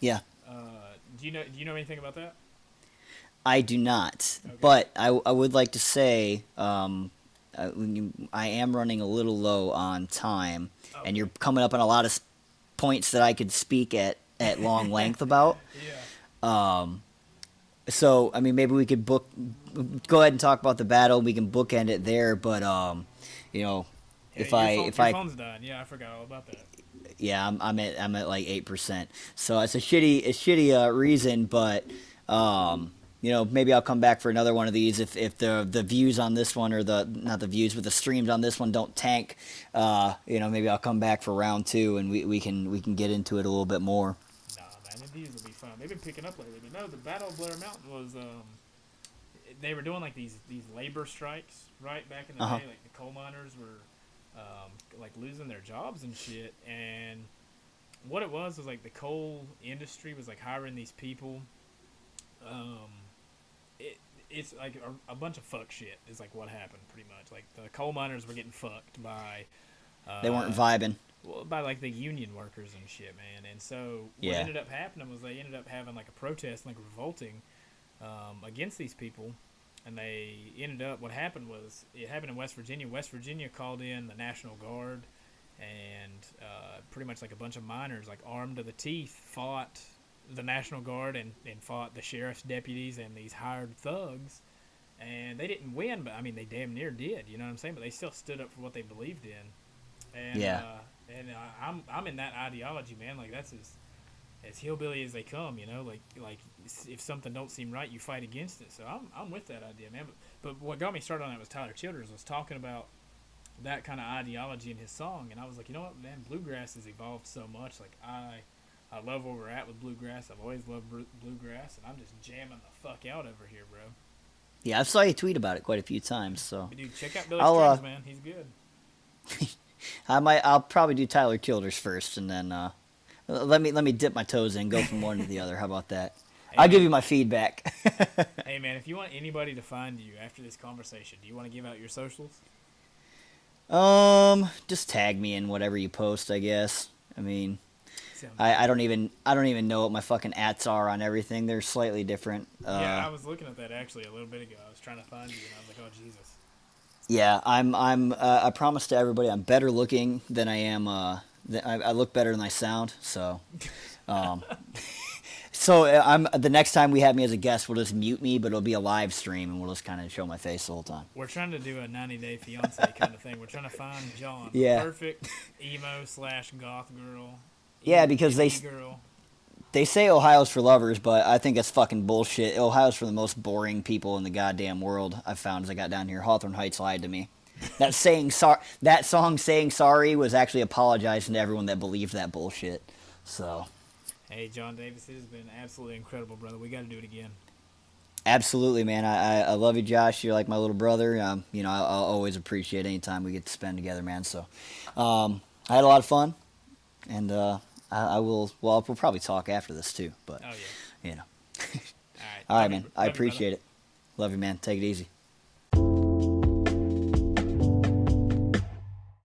Yeah.
Uh, do you know Do you know anything about that?
I do not,
Okay.
but I, I would like to say um, uh, when you, I am running a little low on time,
Okay.
and you're coming up on a lot of points that I could speak at at long length about.
Yeah.
Um, so I mean, maybe we could book, go ahead and talk about the battle. We can bookend it there, but um, you know,
Yeah,
if I
phone-
if I
phone's dying. Yeah, I forgot all about that.
yeah, I'm, I'm at I'm at like eight percent. So it's a shitty a shitty uh, reason, but um, you know maybe I'll come back for another one of these if, if the the views on this one or the not the views but the streams on this one don't tank. Uh, you know maybe I'll come back for round two and we, we can we can get into it a little bit more.
Nah, man, the views will be fun. They've been picking up lately, but no, the Battle of Blair Mountain was um, they were doing like these these labor strikes right back in the
Uh-huh.
day. Like the coal miners were um, like losing their jobs and shit, and what it was was like the coal industry was like hiring these people. Um, it it's like a, a bunch of fuck shit is like what happened pretty much. Like the coal miners were getting fucked by. Uh,
They weren't vibing.
well, by like the union workers and shit, man. And so what
Yeah.
ended up happening was they ended up having like a protest, like revolting um, against these people. And they ended up. What happened was it happened in West Virginia. West Virginia called in the National Guard, and uh, pretty much like a bunch of miners, like armed to the teeth, fought the National Guard and, and fought the sheriff's deputies and these hired thugs. And they didn't win, but I mean, they damn near did. You know what I'm saying? But they still stood up for what they believed in. And
Yeah.
uh, and uh, I'm I'm in that ideology, man. Like that's as as hillbilly as they come, you know. Like like if something don't seem right, you fight against it. So I'm I'm with that idea, man. But but what got me started on that was Tyler Childers was talking about that kind of ideology in his song, and I was like, you know what, man, bluegrass has evolved so much. Like I I love where we're at with bluegrass. I've always loved bluegrass, and I'm just jamming the fuck out over here, bro.
Yeah, I saw you tweet about it quite a few times. So
But dude, check out Billy
I'll, uh,
Strings, man. He's good.
I might I'll probably do Tyler Childers first, and then uh, let me let me dip my toes in, go from one to the other. How about that? I'll give you my feedback.
Hey man, if you want anybody to find you after this conversation, do you want to give out your socials?
um, just tag me in whatever you post, I guess. I mean, I, I don't even I don't even know what my fucking ats are on everything. They're slightly different. Uh,
yeah, I was looking at that actually a little bit ago. I was trying to find you, and I was like, oh Jesus.
Yeah, I'm. I'm. Uh, I promise to everybody, I'm better looking than I am. Uh, th- I, I look better than I sound. So, um, so uh, I'm. The next time we have me as a guest, we'll just mute me, but it'll be a live stream, and we'll just kind of show my face the whole time.
We're trying to do a 90 Day Fiance kind of thing. We're trying to find John,
Yeah.
perfect emo slash goth girl.
Yeah, because they
girl.
They say Ohio's for lovers, but I think that's fucking bullshit. Ohio's for the most boring people in the goddamn world. I found as I got down here. Hawthorne Heights lied to me. That saying sorry. That song saying sorry was actually apologizing to everyone that believed that bullshit. So.
Hey, John Davis, it has been absolutely incredible, brother. We got to do it again.
Absolutely, man. I, I, love you, Josh. You're like my little brother. Um, you know, I, I'll always appreciate any time we get to spend together, man. So, um, I had a lot of fun, and uh, I, I will. Well, we'll probably talk after this too. But
Oh yeah.
you know,
All right.
all right, man. I appreciate it. Love you, man. Take it easy.